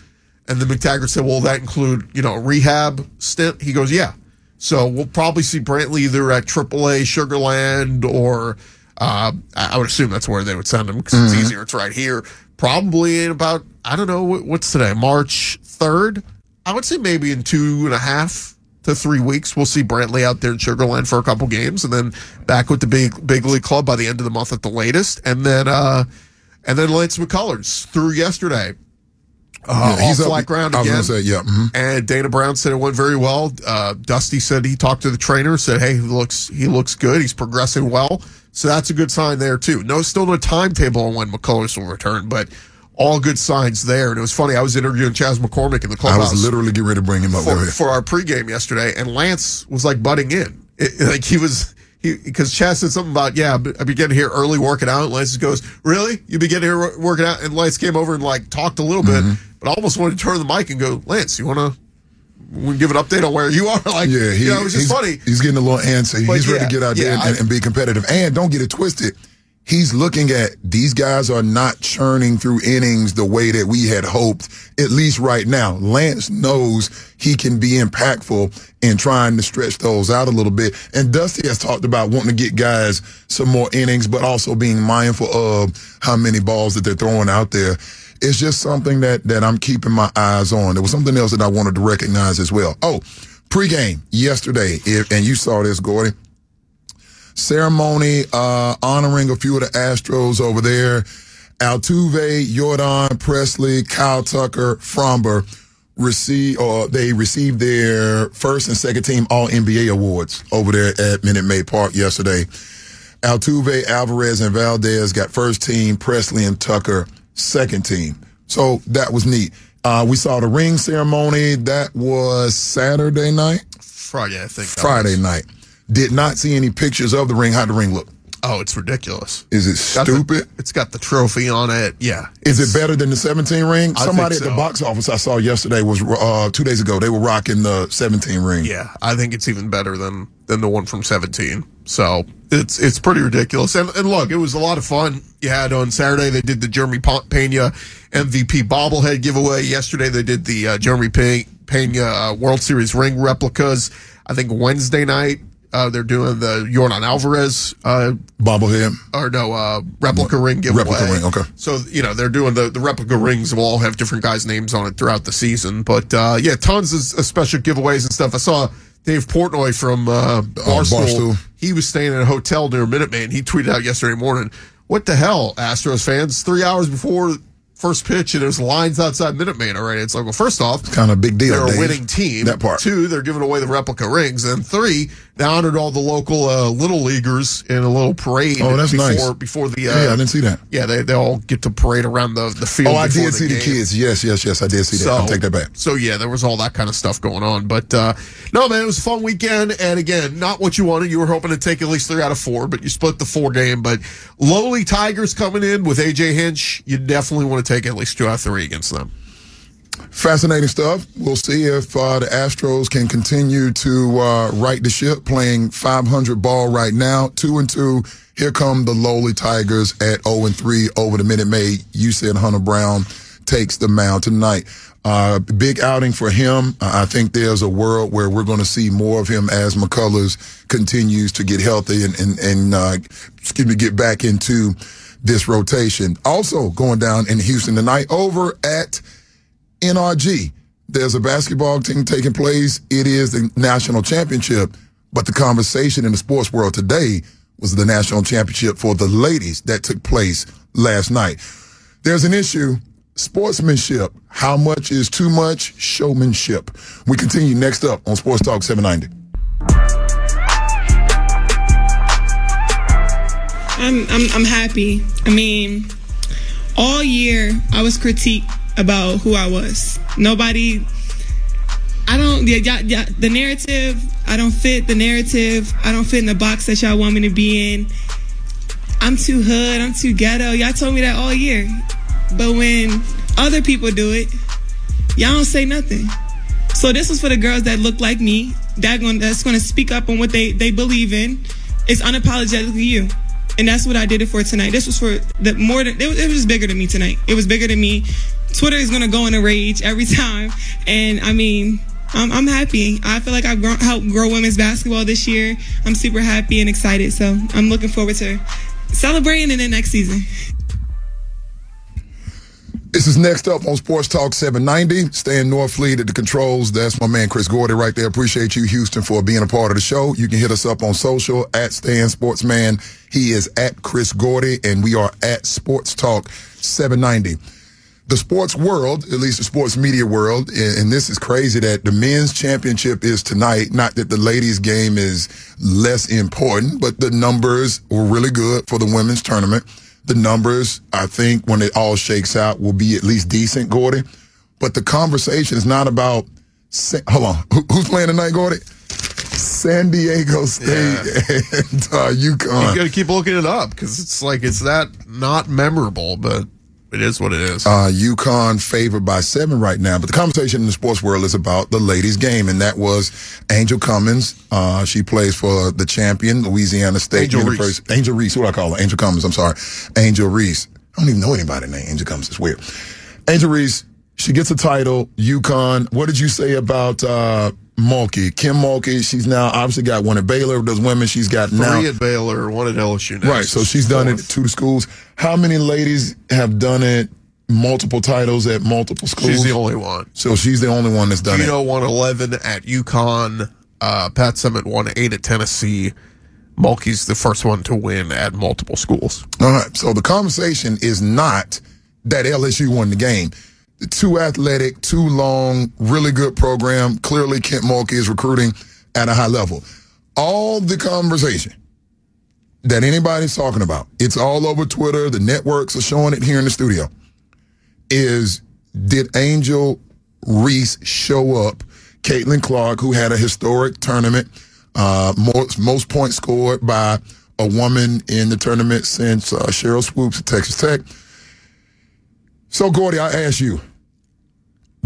[SPEAKER 8] And then McTaggart said, "Will that include you know a rehab stint?" He goes, "Yeah." So we'll probably see Brantley either at AAA Sugarland or uh, I I would assume that's where they would send him because it's easier. It's right here. Probably in about I don't know what's today, March third. I would say maybe in two and a half to three weeks, we'll see Brantley out there in Sugarland for a couple games, and then back with the big big league club by the end of the month at the latest, and then uh, and then Lance McCullers through yesterday. Uh,
[SPEAKER 7] Yeah, he's
[SPEAKER 8] off
[SPEAKER 7] up-
[SPEAKER 8] flat ground
[SPEAKER 7] I was
[SPEAKER 8] again.
[SPEAKER 7] say, yeah, mhm.
[SPEAKER 8] And Dana Brown said it went very well. Uh, Dusty said he talked to the trainer, said, "Hey, he looks he looks good. He's progressing well." So that's a good sign there too. No, still no timetable on when McCullers will return, but all good signs there. And it was funny. I was interviewing Chas McCormick in the clubhouse.
[SPEAKER 7] I was literally getting ready to bring him up
[SPEAKER 8] for, for our pregame yesterday, and Lance was like butting in, It- like he was. Because Chas said something about, yeah, I began here early working out. And Lance goes, really? You begin here wor- working out? And Lance came over and like talked a little
[SPEAKER 7] Mm-hmm.
[SPEAKER 8] bit, but I almost wanted to turn the mic and go, Lance, you want to we give an update on where you are? Like,
[SPEAKER 7] Yeah, he,
[SPEAKER 8] you know, it was just
[SPEAKER 7] he's,
[SPEAKER 8] funny.
[SPEAKER 7] He's getting a little antsy.
[SPEAKER 8] But
[SPEAKER 7] He's ready to get out there
[SPEAKER 8] yeah,
[SPEAKER 7] and,
[SPEAKER 8] I-
[SPEAKER 7] and be competitive. And don't get it twisted. He's looking at these guys are not churning through innings the way that we had hoped, at least right now. Lance knows he can be impactful in trying to stretch those out a little bit. And Dusty has talked about wanting to get guys some more innings, but also being mindful of how many balls that they're throwing out there. It's just something that, that I'm keeping my eyes on. There was something else that I wanted to recognize as well. Oh, pregame yesterday, if, and you saw this, Gordy ceremony uh, honoring a few of the Astros over there. Altuve, Yordan, Pressly, Kyle Tucker, Framber receive or they received their first and second team All NBA awards over there at Minute Maid Park yesterday. Altuve, Alvarez, and Valdez got first team. Pressly and Tucker second team. So that was neat. Uh, we saw the ring ceremony. That was Saturday night.
[SPEAKER 8] Friday, I think.
[SPEAKER 7] Friday night. Did not see any pictures of the ring. How'd the ring look?
[SPEAKER 8] Oh, it's ridiculous.
[SPEAKER 7] Is it
[SPEAKER 8] Got the-
[SPEAKER 7] stupid?
[SPEAKER 8] it's got the trophy on it. Yeah.
[SPEAKER 7] Is it better than the 17 ring?
[SPEAKER 8] I
[SPEAKER 7] Somebody at the box office I saw yesterday was uh, two days ago. They were rocking the 17 ring.
[SPEAKER 8] Yeah, I think it's even better than than the one from 17. So it's it's pretty ridiculous. And, and look, it was a lot of fun. You had on Saturday they did the Jeremy Pena MVP bobblehead giveaway. Yesterday they did the uh, Jeremy Pe- Pena uh, World Series ring replicas. I think Wednesday night uh, they're doing the Yordan Alvarez uh,
[SPEAKER 7] Bobblehead.
[SPEAKER 8] or no uh, replica ring giveaway.
[SPEAKER 7] Replica ring, okay.
[SPEAKER 8] So you know they're doing the the replica rings will all have different guys' names on it throughout the season. But uh, yeah, tons of, of special giveaways and stuff. I saw Dave Portnoy from uh, Barstool.
[SPEAKER 7] Barstool.
[SPEAKER 8] He was staying in a hotel near Minute Maid. He tweeted out yesterday morning, "What the hell, Astros fans? Three hours before." First pitch, and there's lines outside Minute Maid already. It's like, well, first off,
[SPEAKER 7] Kind of a big deal.
[SPEAKER 8] they're a winning team.
[SPEAKER 7] That part.
[SPEAKER 8] Two, they're giving away the replica rings, and three, they honored all the local uh, little leaguers in a little parade.
[SPEAKER 7] Oh, that's
[SPEAKER 8] before,
[SPEAKER 7] nice.
[SPEAKER 8] Before the uh,
[SPEAKER 7] Yeah, I didn't see that.
[SPEAKER 8] Yeah, they, they all get to parade around the the field.
[SPEAKER 7] Oh, I did see the kids. Yes, yes, yes. I did see that. I'll take that back.
[SPEAKER 8] So yeah, there was all that kind of stuff going on. But uh, no, man, it was a fun weekend. And again, not what you wanted. You were hoping to take at least three out of four, but you split the four game. But lowly Tigers coming in with AJ Hinch, you definitely want to take at least two out of three against them.
[SPEAKER 7] Fascinating stuff. We'll see if uh, the Astros can continue to uh, right the ship, playing 500 ball right now, two and two. Here come the lowly Tigers at 0 and three over the Minute Maid. You said Hunter Brown takes the mound tonight. Uh, big outing for him. I think there's a world where we're going to see more of him as McCullers continues to get healthy and and, and uh, excuse me, get back into this rotation. Also going down in Houston tonight over at NRG. there's a basketball team taking place. It is the national championship. But the conversation in the sports world today was the national championship for the ladies that took place last night. There's an issue. Sportsmanship. How much is too much? Showmanship. We continue next up on Sports Talk 790.
[SPEAKER 1] I'm, I'm I'm happy. I mean, all year I was critiqued about who I was. Nobody. I don't. Yeah, yeah, yeah, the narrative. I don't fit the narrative. I don't fit in the box that y'all want me to be in. I'm too hood. I'm too ghetto. Y'all told me that all year. But when other people do it, y'all don't say nothing. So this was for the girls that look like me. That going that's to speak up on what they they believe in. It's unapologetically you, and that's what I did it for tonight. This was for the more than it was, bigger than me tonight. It was bigger than me. Twitter is to go in a rage every time, and I mean. I'm, I'm happy. I feel like I've grown, helped grow women's basketball this year. I'm super happy and excited. So I'm looking forward to celebrating in the next season.
[SPEAKER 7] This is next up on Sports Talk 790. Stan Norfleet at the controls. That's my man Chris Gordy right there. Appreciate you, Houston, for being a part of the show. You can hit us up on social at Stan Sportsman. He is at Chris Gordy, and we are at Sports Talk 790. The sports world, at least the sports media world, and this is crazy that the men's championship is tonight. Not that the ladies' game is less important, but the numbers were really good for the women's tournament the numbers, I think, when it all shakes out, will be at least decent, Gordy. But the conversation is not about. Hold on, who's playing tonight, Gordy? San Diego State yeah. and uh, UConn.
[SPEAKER 8] You got to keep looking it up because it's like it's that not memorable, but it is what it is.
[SPEAKER 7] Uh, UConn favored by seven right now, but the conversation in the sports world is about the ladies' game, and that was Angel Cummins. Uh, she plays for the champion, Louisiana State
[SPEAKER 8] Angel
[SPEAKER 7] University.
[SPEAKER 8] Reese.
[SPEAKER 7] Angel Reese, what do I call her? Angel Cummins. I'm sorry, Angel Reese. I don't even know anybody named Angel Cummins. It's weird. Angel Reese. She gets a title. UConn. What did you say about? Uh, Mulkey, Kim Mulkey, she's now obviously got one at Baylor. Those women she's got
[SPEAKER 8] Three
[SPEAKER 7] now.
[SPEAKER 8] at Baylor, one at LSU. Next.
[SPEAKER 7] Right, so she's done it at two schools. How many ladies have done it multiple titles at multiple schools?
[SPEAKER 8] She's the only one.
[SPEAKER 7] So she's the only one that's done
[SPEAKER 8] Gino
[SPEAKER 7] it.
[SPEAKER 8] won 11 at UConn. Uh, Pat Summitt won 8 at Tennessee. Mulkey's the first one to win at multiple schools.
[SPEAKER 7] All right, so the conversation is not that LSU won the game. Too athletic, too long, really good program. Clearly, Kim Mulkey is recruiting at a high level. All the conversation that anybody's talking about, it's all over Twitter. The networks are showing it here in the studio. Is did Angel Reese show up? Caitlin Clark, who had a historic tournament, uh, most, most points scored by a woman in the tournament since uh, Sheryl Swoopes at Texas Tech. So, Gordy, I ask you,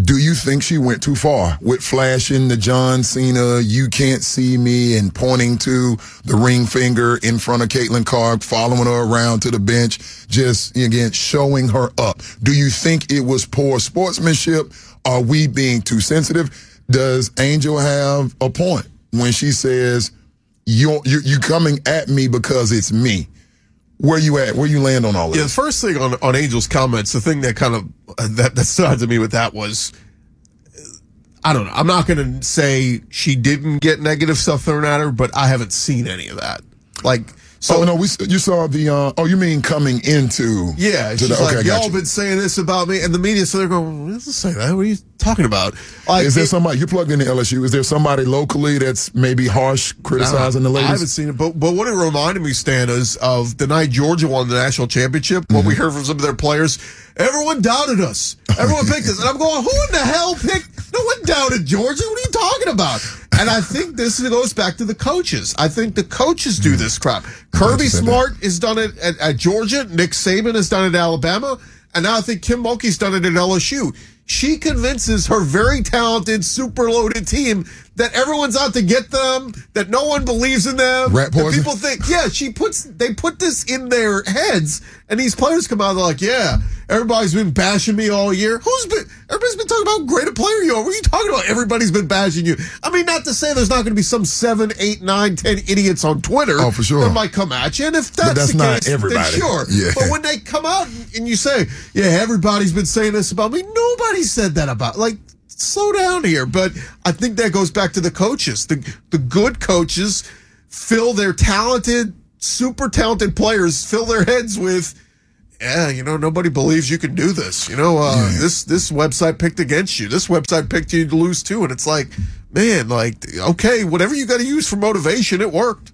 [SPEAKER 7] do you think she went too far with flashing the John Cena, you can't see me, and pointing to the ring finger in front of Caitlin Clark, following her around to the bench, just, again, showing her up? Do you think it was poor sportsmanship? Are we being too sensitive? Does Angel have a point when she says, you're, you're, you're coming at me because it's me? Where you at? Where you land on all of
[SPEAKER 8] Yeah,
[SPEAKER 7] this?
[SPEAKER 8] the first thing on, on Angel's comments, the thing that kind of uh, that, that stood out to me with that was, I don't know. I'm not going to say she didn't get negative stuff thrown at her, but I haven't seen any of that. Like, so
[SPEAKER 7] oh no, we you saw the. Uh, oh, you mean coming into?
[SPEAKER 8] Yeah,
[SPEAKER 7] to the, okay,
[SPEAKER 8] like, y'all been saying this about me, and the media, so they're going, doesn't say that. What are you talking about? Like,
[SPEAKER 7] Is there
[SPEAKER 8] it-
[SPEAKER 7] somebody you plugged into LSU? Is there somebody locally that's maybe harsh criticizing the ladies I
[SPEAKER 8] haven't seen it, but but what it reminded me, Stan, is of the night Georgia won the national championship. What
[SPEAKER 7] Mm-hmm.
[SPEAKER 8] we heard from some of their players, everyone doubted us. Everyone picked this. and I'm going, who in the hell picked? No one doubted Georgia. What are you talking about? And I think this goes back to the coaches. I think the coaches do this crap. Kirby. Smart has done it at, at Georgia. Nick Saban has done it at Alabama. And now I think Kim Mulkey's done it at LSU. She convinces her very talented, super loaded team that everyone's out to get them, that no one believes in them.
[SPEAKER 7] Rat poison?
[SPEAKER 8] people think, yeah, she puts, they put this in their heads, and these players come out, they're like, yeah, everybody's been bashing me all year. Who's been, everybody's been talking about how great a player you are. What are you talking about? Everybody's been bashing you. I mean, not to say there's not going to be some seven, eight, nine, ten idiots on Twitter.
[SPEAKER 7] Oh, for sure.
[SPEAKER 8] That might come at you, and if that's,
[SPEAKER 7] that's
[SPEAKER 8] the
[SPEAKER 7] not
[SPEAKER 8] case, then
[SPEAKER 7] everybody.
[SPEAKER 8] sure.
[SPEAKER 7] Yeah.
[SPEAKER 8] But when they come out and you say, yeah, everybody's been saying this about me, nobody said that about, like, slow down here. But I think that goes back to the coaches. The the good coaches fill their talented, super talented players fill their heads with. Yeah, you know, nobody believes you can do this. You know, uh, this this website picked against you. This website picked you to lose too, and it's like, man, like, okay, whatever you got to use for motivation, it worked.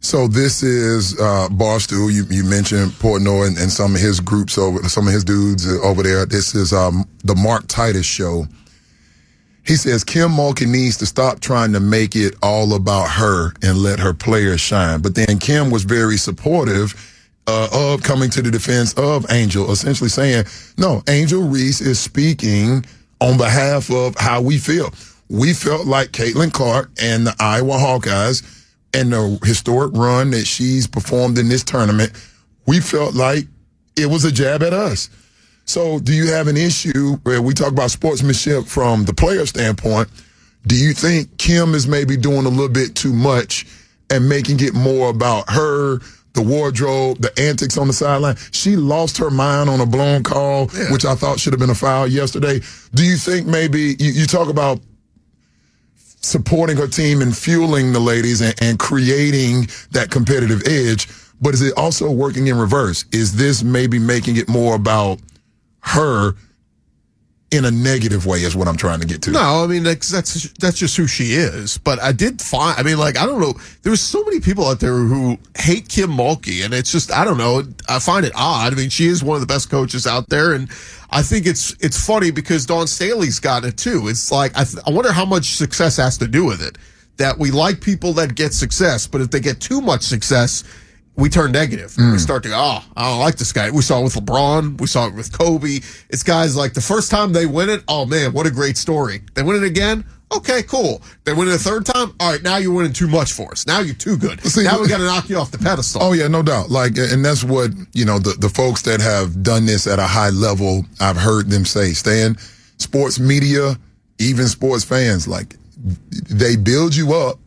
[SPEAKER 7] So this is uh, Barstool. You, you mentioned Portnoy and, and some of his groups over, some of his dudes over there. This is um, the Mark Titus show. He says Kim Mulkey needs to stop trying to make it all about her and let her players shine. But then Kim was very supportive uh, of coming to the defense of Angel, essentially saying, no, Angel Reese is speaking on behalf of how we feel. We felt like Caitlin Clark and the Iowa Hawkeyes and the historic run that she's performed in this tournament, we felt like it was a jab at us. So, do you have an issue where we talk about sportsmanship from the player standpoint? Do you think Kim is maybe doing a little bit too much and making it more about her, the wardrobe, the antics on the sideline? She lost her mind on a blown call, which I thought should have been a foul yesterday. Do you think maybe you, you talk about supporting her team and fueling the ladies and, and creating that competitive edge. But is it also working in reverse? Is this maybe making it more about her in a negative way is what I'm trying to get to.
[SPEAKER 8] No, I mean that's that's that's just who she is. But I did find. I mean, like I don't know. There's so many people out there who hate Kim Mulkey, and it's just I don't know. I find it odd. I mean, she is one of the best coaches out there, and I think it's it's funny because Dawn Staley's got it too. It's like I, th- I wonder how much success has to do with it. That we like people that get success, but if they get too much success, we turn negative. We mm. start to go, oh, I don't like this guy. We saw it with LeBron. We saw it with Kobe. It's guys like the first time they win it, oh man, what a great story. They win it again. Okay, cool. They win it a third time. All right, now you're winning too much for us. Now you're too good.
[SPEAKER 7] See,
[SPEAKER 8] now we got to knock you off the pedestal.
[SPEAKER 7] Oh yeah, no doubt. Like, and that's what you know the the folks that have done this at a high level. I've heard them say, Stan, sports media, even sports fans, like they build you up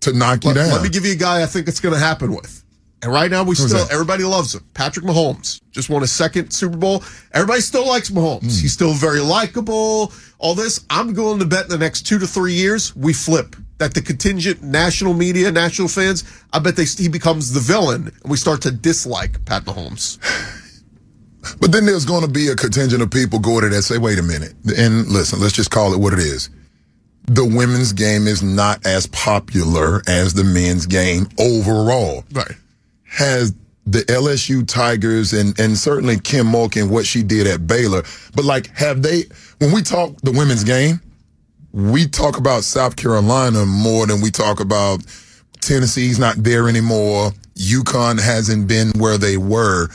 [SPEAKER 7] to knock you
[SPEAKER 8] Let,
[SPEAKER 7] down.
[SPEAKER 8] let me give you a guy I think it's going to happen with. And right now, we
[SPEAKER 7] Who's
[SPEAKER 8] still,
[SPEAKER 7] that?
[SPEAKER 8] everybody loves him. Patrick Mahomes just won a second Super Bowl. Everybody still likes Mahomes.
[SPEAKER 7] Hmm.
[SPEAKER 8] He's still very likable. All this. I'm going to bet in the next two to three years, we flip. That the contingent national media, national fans, I bet they he becomes the villain, and we start to dislike Pat Mahomes.
[SPEAKER 7] But then there's going to be a contingent of people go to that say, wait a minute. And listen, let's just call it what it is. The women's game is not as popular as the men's game overall.
[SPEAKER 8] Right.
[SPEAKER 7] Has the LSU Tigers and, and certainly Kim Mulkey and what she did at Baylor. But like, have they, when we talk the women's game, we talk about South Carolina more than we talk about Tennessee's not there anymore. UConn hasn't been where they were.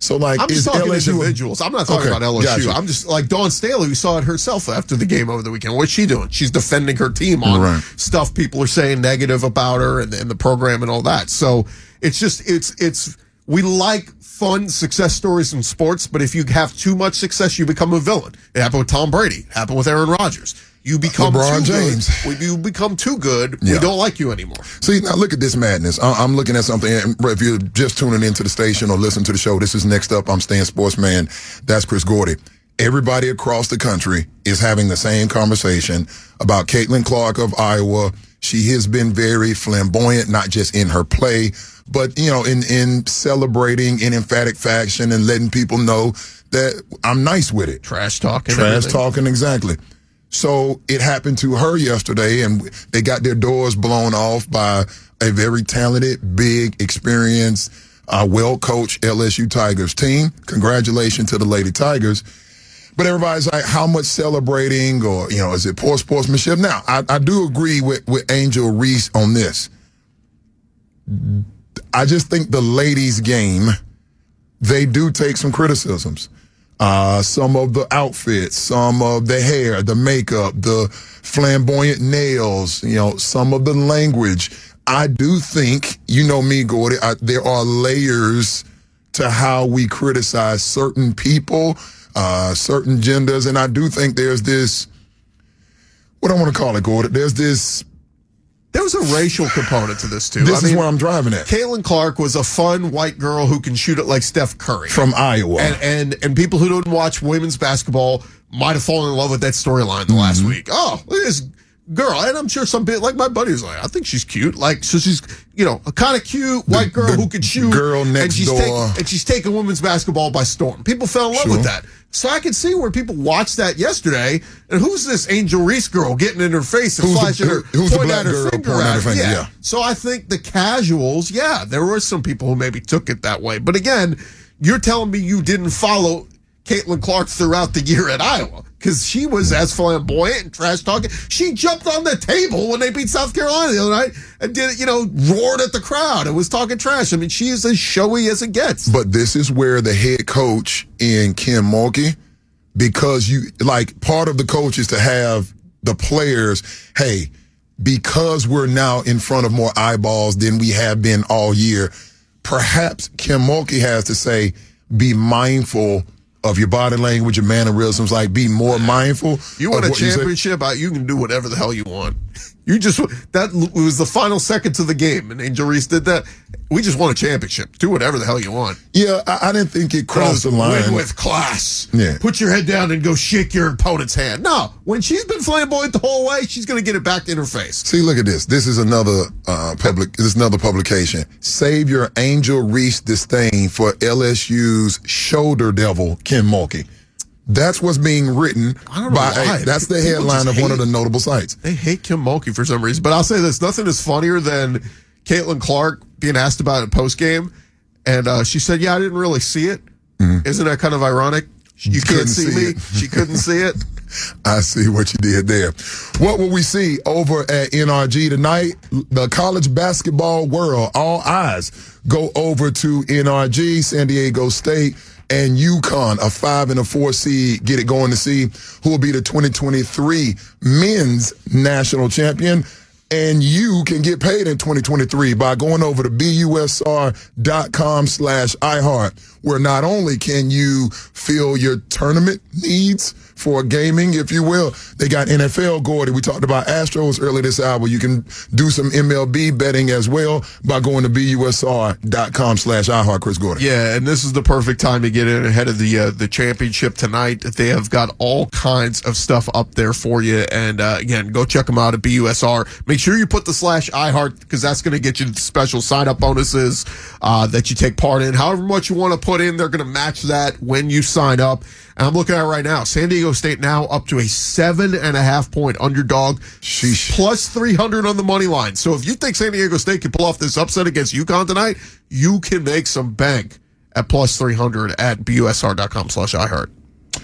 [SPEAKER 7] So like,
[SPEAKER 8] I'm just
[SPEAKER 7] is
[SPEAKER 8] talking
[SPEAKER 7] LSU
[SPEAKER 8] individuals. I'm not talking
[SPEAKER 7] Okay,
[SPEAKER 8] about LSU.
[SPEAKER 7] gotcha.
[SPEAKER 8] I'm just like Dawn Staley, who saw it herself after the game over the weekend. What's she doing? She's defending her team on
[SPEAKER 7] Right.
[SPEAKER 8] stuff people are saying negative about her and, and the program and all that. So it's just it's it's we like fun success stories in sports, but if you have too much success, you become a villain. It happened with Tom Brady. It happened with Aaron Rodgers. You uh, become
[SPEAKER 7] LeBron
[SPEAKER 8] too
[SPEAKER 7] James.
[SPEAKER 8] good. You become too good,
[SPEAKER 7] Yeah.
[SPEAKER 8] we don't like you anymore.
[SPEAKER 7] See, now look at this madness. I'm looking at something. and If you're just tuning into the station or listening to the show, this is next up. I'm Stan Sportsman. That's Chris Gordy. Everybody across the country is having the same conversation about Caitlin Clark of Iowa. She has been very flamboyant, not just in her play, but you know, in in celebrating in emphatic fashion and letting people know that I'm nice with it.
[SPEAKER 8] Trash talking.
[SPEAKER 7] Trash
[SPEAKER 8] everything.
[SPEAKER 7] talking, exactly. So it happened to her yesterday, and they got their doors blown off by a very talented, big, experienced, uh, well coached LSU Tigers team. Congratulations to the Lady Tigers. But everybody's like, how much celebrating or, you know, is it poor sportsmanship? Now, I, I do agree with, with Angel Reese on this. I just think the ladies' game, they do take some criticisms. Uh, some of the outfits, some of the hair, the makeup, the flamboyant nails, you know, some of the language. I do think, you know me, Gordy, I, there are layers to how we criticize certain people, uh, certain genders. And I do think there's this, what I want to call it, Gordon, There's this,
[SPEAKER 8] There was a racial component to this too.
[SPEAKER 7] this
[SPEAKER 8] I
[SPEAKER 7] is
[SPEAKER 8] mean,
[SPEAKER 7] where I'm driving at.
[SPEAKER 8] Caitlin Clark was a fun white girl who can shoot it like Steph Curry.
[SPEAKER 7] From Iowa.
[SPEAKER 8] and, and and people who don't watch women's basketball might have fallen in love with that storyline the last week. Oh, look at this girl. And I'm sure some bit like my buddy was like, I think she's cute. Like, so she's, you know, a kind of cute white girl
[SPEAKER 7] the
[SPEAKER 8] who could shoot.
[SPEAKER 7] girl
[SPEAKER 8] and
[SPEAKER 7] next
[SPEAKER 8] she's
[SPEAKER 7] door.
[SPEAKER 8] taking- and she's taking women's basketball by storm. People fell in love
[SPEAKER 7] Sure.
[SPEAKER 8] with that. So I can see where people watched that yesterday. And who's this Angel Reese girl getting in her face and
[SPEAKER 7] Who's the-
[SPEAKER 8] flashing her,
[SPEAKER 7] who's the
[SPEAKER 8] pointing at her
[SPEAKER 7] girl
[SPEAKER 8] finger
[SPEAKER 7] at her
[SPEAKER 8] her?
[SPEAKER 7] finger? Yeah.
[SPEAKER 8] So I think the casuals, yeah, there were some people who maybe took it that way. But again, you're telling me you didn't follow Caitlin Clark throughout the year at Iowa because she was as flamboyant and trash talking. She jumped on the table when they beat South Carolina the other night and did, you know, roared at the crowd and was talking trash. I mean, she is as showy as it gets.
[SPEAKER 7] But this is where the head coach in Kim Mulkey, because you like part of the coach is to have the players, hey, because we're now in front of more eyeballs than we have been all year, perhaps Kim Mulkey has to say, be mindful of your body language, your mannerisms, like be more mindful.
[SPEAKER 8] You want a
[SPEAKER 7] what you
[SPEAKER 8] championship, uh, you can do whatever the hell you want. You just that was the final seconds of the game, and Angel Reese did that. We just won a championship. Do whatever the hell you want.
[SPEAKER 7] Yeah, I, I didn't think it crossed the line.
[SPEAKER 8] Win with class.
[SPEAKER 7] Yeah.
[SPEAKER 8] Put your head down and go shake your opponent's hand. No, when she's been flamboyant the whole way, she's going to get it back in her face.
[SPEAKER 7] See, look at this. This is another uh, public. This is another publication. Save your Angel Reese disdain for LSU's shoulder devil Kim Mulkey. That's what's being written
[SPEAKER 8] I don't know
[SPEAKER 7] by.
[SPEAKER 8] why.
[SPEAKER 7] that's the
[SPEAKER 8] People
[SPEAKER 7] headline of one of the notable sites.
[SPEAKER 8] They hate Kim Mulkey for some reason. But I'll say this: nothing is funnier than Caitlin Clark being asked about it post game, and uh, she said, "Yeah, I didn't really see it." not that kind of ironic? You
[SPEAKER 7] Couldn't
[SPEAKER 8] can't see,
[SPEAKER 7] see
[SPEAKER 8] me.
[SPEAKER 7] it.
[SPEAKER 8] She couldn't see it.
[SPEAKER 7] I see what you did there. What will we see over at NRG tonight? The college basketball world, all eyes go over to NRG, San Diego State, and UConn, a five and a four seed, get it going to see who will be the 2023 men's national champion. And you can get paid in 2023 by going over to busr.com slash iHeart, where not only can you fill your tournament needs for gaming, if you will, they got NFL, Gordy. We talked about Astros earlier this hour. You can do some MLB betting as well by going to busr.com slash iHeart, Chris Gordy.
[SPEAKER 8] Yeah, and this is the perfect time to get in ahead of the uh, the championship tonight. They have got all kinds of stuff up there for you. And uh, again, go check them out at BUSR. Make sure you put the slash iHeart because that's going to get you special sign up bonuses uh, that you take part in. However much you want to put in, they're going to match that when you sign up. And I'm looking at it right now. San Diego State now up to a seven and a half point underdog,
[SPEAKER 7] Sheesh.
[SPEAKER 8] plus 300 on the money line. So if you think San Diego State can pull off this upset against UConn tonight, you can make some bank at plus 300 at busr.com slash iHeart.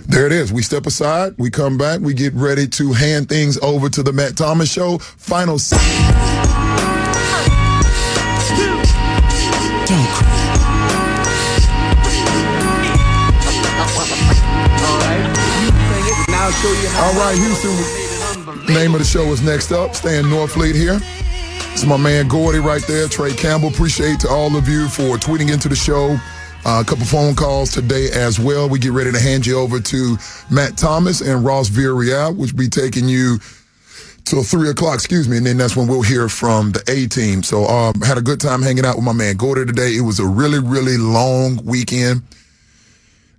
[SPEAKER 7] There it is. We step aside. We come back. We get ready to hand things over to the Matt Thomas Show. Final. se- All right, Houston. Name of the show is next up. Stan Norfleet here. It's my man Gordy right there. Trey Campbell. Appreciate to all of you for tweeting into the show. Uh, a couple phone calls today as well. We get ready to hand you over to Matt Thomas and Ross Villarreal, which will be taking you till three o'clock, excuse me, and then that's when we'll hear from the A team. So um had a good time hanging out with my man Gordy today. It was a really, really long weekend.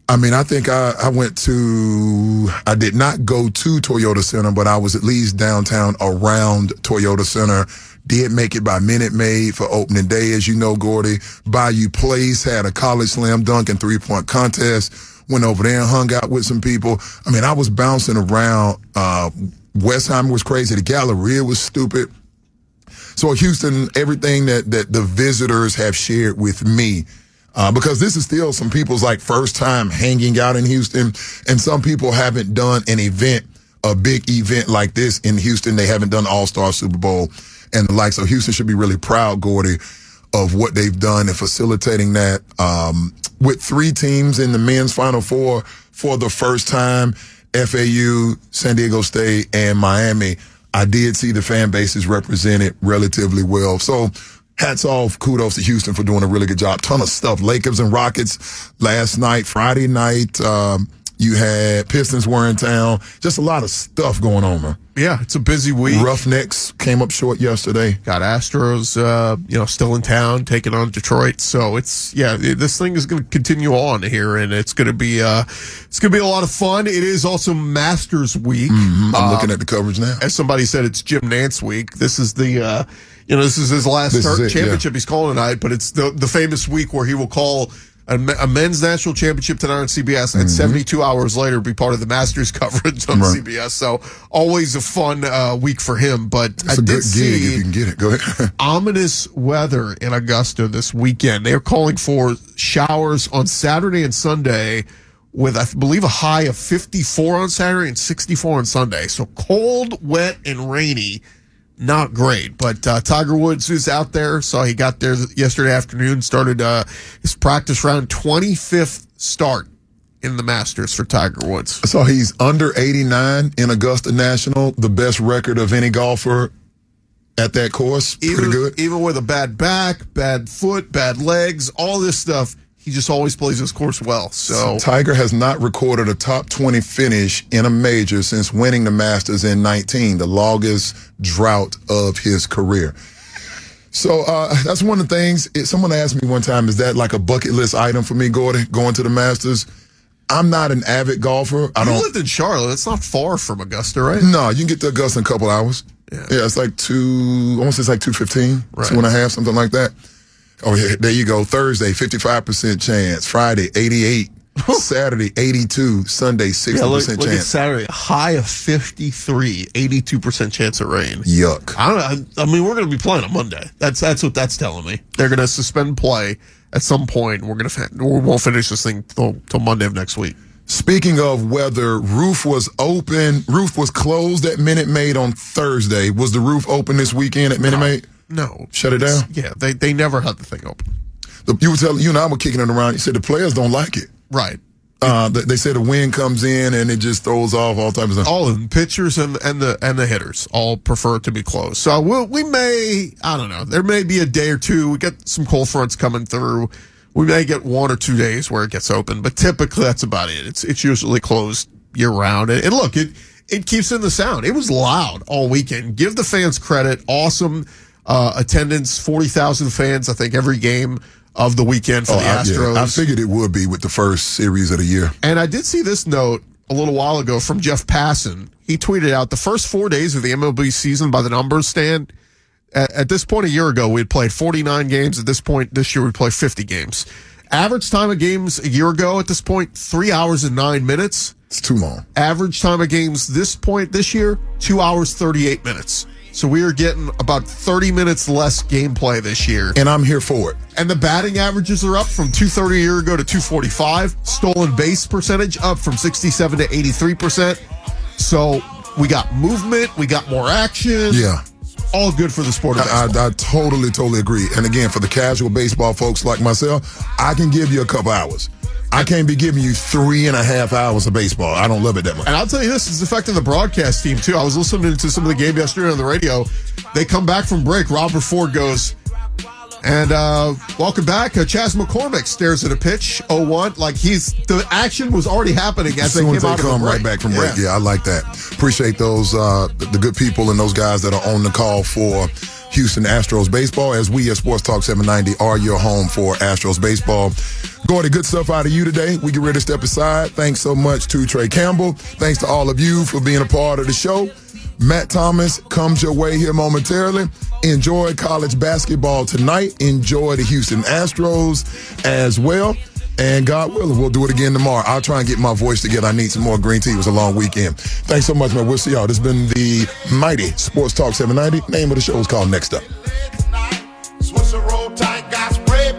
[SPEAKER 7] I mean, I think I, I went to, I did not go to Toyota Center, but I was at least downtown around Toyota Center. Did make it by Minute Maid for opening day, as you know, Gordy. Bayou Place had a college slam dunk and three point contest. Went over there and hung out with some people. I mean, I was bouncing around. Uh, Westheimer was crazy. The Galleria was stupid. So Houston, everything that that the visitors have shared with me, uh, because this is still some people's like first time hanging out in Houston, and some people haven't done an event, a big event like this in Houston. They haven't done All Star Super Bowl and the like. So Houston should be really proud, Gordy, of what they've done and facilitating that. Um, with three teams in the men's Final Four for the first time, FAU, San Diego State, and Miami. I did see the fan bases represented relatively well. So hats off, kudos to Houston for doing a really good job. Ton of stuff. Lakers and Rockets last night, Friday night. Um, You had Pistons were in town. Just a lot of stuff going on, man.
[SPEAKER 8] Yeah, it's a busy week.
[SPEAKER 7] Roughnecks came up short yesterday.
[SPEAKER 8] Got Astros, uh, you know, still in town, taking on Detroit. So it's yeah, this thing is going to continue on here, and it's going to be uh, it's going to be a lot of fun. It is also Masters Week.
[SPEAKER 7] Mhm, I'm
[SPEAKER 8] Um,
[SPEAKER 7] looking at the coverage now.
[SPEAKER 8] As somebody said, it's Jim Nantz Week. This is the, uh, you know, this is his last
[SPEAKER 7] is it, yeah.
[SPEAKER 8] championship he's calling tonight, but it's the the famous week where he will call a, a men's national championship tonight on CBS, and 72 hours later be part of the Masters coverage on
[SPEAKER 7] Mm-hmm. Right.
[SPEAKER 8] CBS. So always a fun uh, week for him. But I
[SPEAKER 7] It's a
[SPEAKER 8] did
[SPEAKER 7] good gig if
[SPEAKER 8] see
[SPEAKER 7] you can get it. Go ahead.
[SPEAKER 8] ominous weather in Augusta this weekend. They're calling for showers on Saturday and Sunday with, I believe, a high of 54 on Saturday and 64 on Sunday. So cold, wet, and rainy. Not great, but uh, Tiger Woods is out there. So he got there yesterday afternoon, started uh, his practice round, 25th start in the Masters for Tiger Woods.
[SPEAKER 7] So he's under 89 in Augusta National, the best record of any golfer at that course. Pretty good.
[SPEAKER 8] Even with a bad back, bad foot, bad legs, all this stuff, he just always plays his course well. So
[SPEAKER 7] Tiger has not recorded a top 20 finish in a major since winning the Masters in 19, the longest drought of his career. So uh, that's one of the things. It, someone asked me one time, "Is that like a bucket list item for me, Gordon, going to the Masters?" I'm not an avid golfer. I
[SPEAKER 8] you
[SPEAKER 7] don't.
[SPEAKER 8] lived in Charlotte. It's not far from Augusta, right?
[SPEAKER 7] No, you can get to Augusta in a couple hours. Yeah, it's like two, almost it's like 215,
[SPEAKER 8] Right.
[SPEAKER 7] two and a half, something like that. Oh, yeah, there you go. Thursday, 55% chance. Friday, 88. Saturday, 82. Sunday, 60%
[SPEAKER 8] Yeah, look, look at
[SPEAKER 7] chance.
[SPEAKER 8] Saturday. High of 53, 82% chance of rain.
[SPEAKER 7] Yuck.
[SPEAKER 8] I don't. I, I mean, we're going to be playing on Monday. That's that's what that's telling me. They're going to suspend play at some point. We're going to we won't finish this thing till, till Monday of next week.
[SPEAKER 7] Speaking of weather, roof was open. Roof was closed at Minute Maid on Thursday. Was the roof open this weekend at Minute Maid?
[SPEAKER 8] No,
[SPEAKER 7] Shut it down?
[SPEAKER 8] Yeah, they they never had the thing open.
[SPEAKER 7] The- You were telling, you and I were kicking it around. You said the players don't like it.
[SPEAKER 8] Right.
[SPEAKER 7] Uh, they, they said the wind comes in and it just throws off all types of stuff.
[SPEAKER 8] all of them, pitchers and and the and the hitters, all prefer it to be closed. So we'll, we may, I don't know, there may be a day or two. We get some cold fronts coming through. We may get one or two days where it gets open, but typically that's about it. It's it's usually closed year round. And, and look, it it keeps in the sound. It was loud all weekend. Give the fans credit. Awesome uh, attendance, forty thousand fans. I think every game of the weekend for
[SPEAKER 7] Oh,
[SPEAKER 8] the
[SPEAKER 7] I,
[SPEAKER 8] Astros.
[SPEAKER 7] yeah, I figured it would be with the first series of the year.
[SPEAKER 8] And I did see this note a little while ago from Jeff Passan. He tweeted out the first four days of the MLB season by the numbers stand. At, at this point a year ago, we had played 49 games. At this point this year, we play 50 games. Average time of games a year ago at this point, three hours and nine minutes.
[SPEAKER 7] It's too long.
[SPEAKER 8] Average time of games this point this year, two hours, 38 minutes. So we are getting about 30 minutes less gameplay this year.
[SPEAKER 7] And I'm here for it.
[SPEAKER 8] And the batting averages are up from 230 a year ago to 245. Stolen base percentage up from 67 to 83%. So we got movement, we got more action.
[SPEAKER 7] Yeah.
[SPEAKER 8] All good for the sport of
[SPEAKER 7] I. I, I totally, totally agree. And again, for the casual baseball folks like myself, I can give you a couple hours. I can't be giving you three and a half hours of baseball. I don't love it that much.
[SPEAKER 8] And I'll tell you this, it's affecting the broadcast team too. I was listening to some of the game yesterday on the radio. They come back from break. Robert Ford goes, and uh, welcome back. Uh, Chas McCormick stares at a pitch, 0-1. Like he's, the action was already happening as,
[SPEAKER 7] As
[SPEAKER 8] they
[SPEAKER 7] they
[SPEAKER 8] out of the
[SPEAKER 7] come right back from break. Yeah. I like that. Appreciate those, uh, the good people and those guys that are on the call for Houston Astros baseball as we at Sports Talk 790 are your home for Astros baseball. Gordy, good stuff out of you today. We get ready to step aside. Thanks so much to Trey Campbell. Thanks to all of you for being a part of the show. Matt Thomas comes your way here momentarily. Enjoy college basketball tonight. Enjoy the Houston Astros as well. And God willing, we'll do it again tomorrow. I'll try and get my voice together. I need some more green tea. It was a long weekend. Thanks so much, man. We'll see y'all. This has been the mighty Sports Talk 790. Name of the show is called Next Up.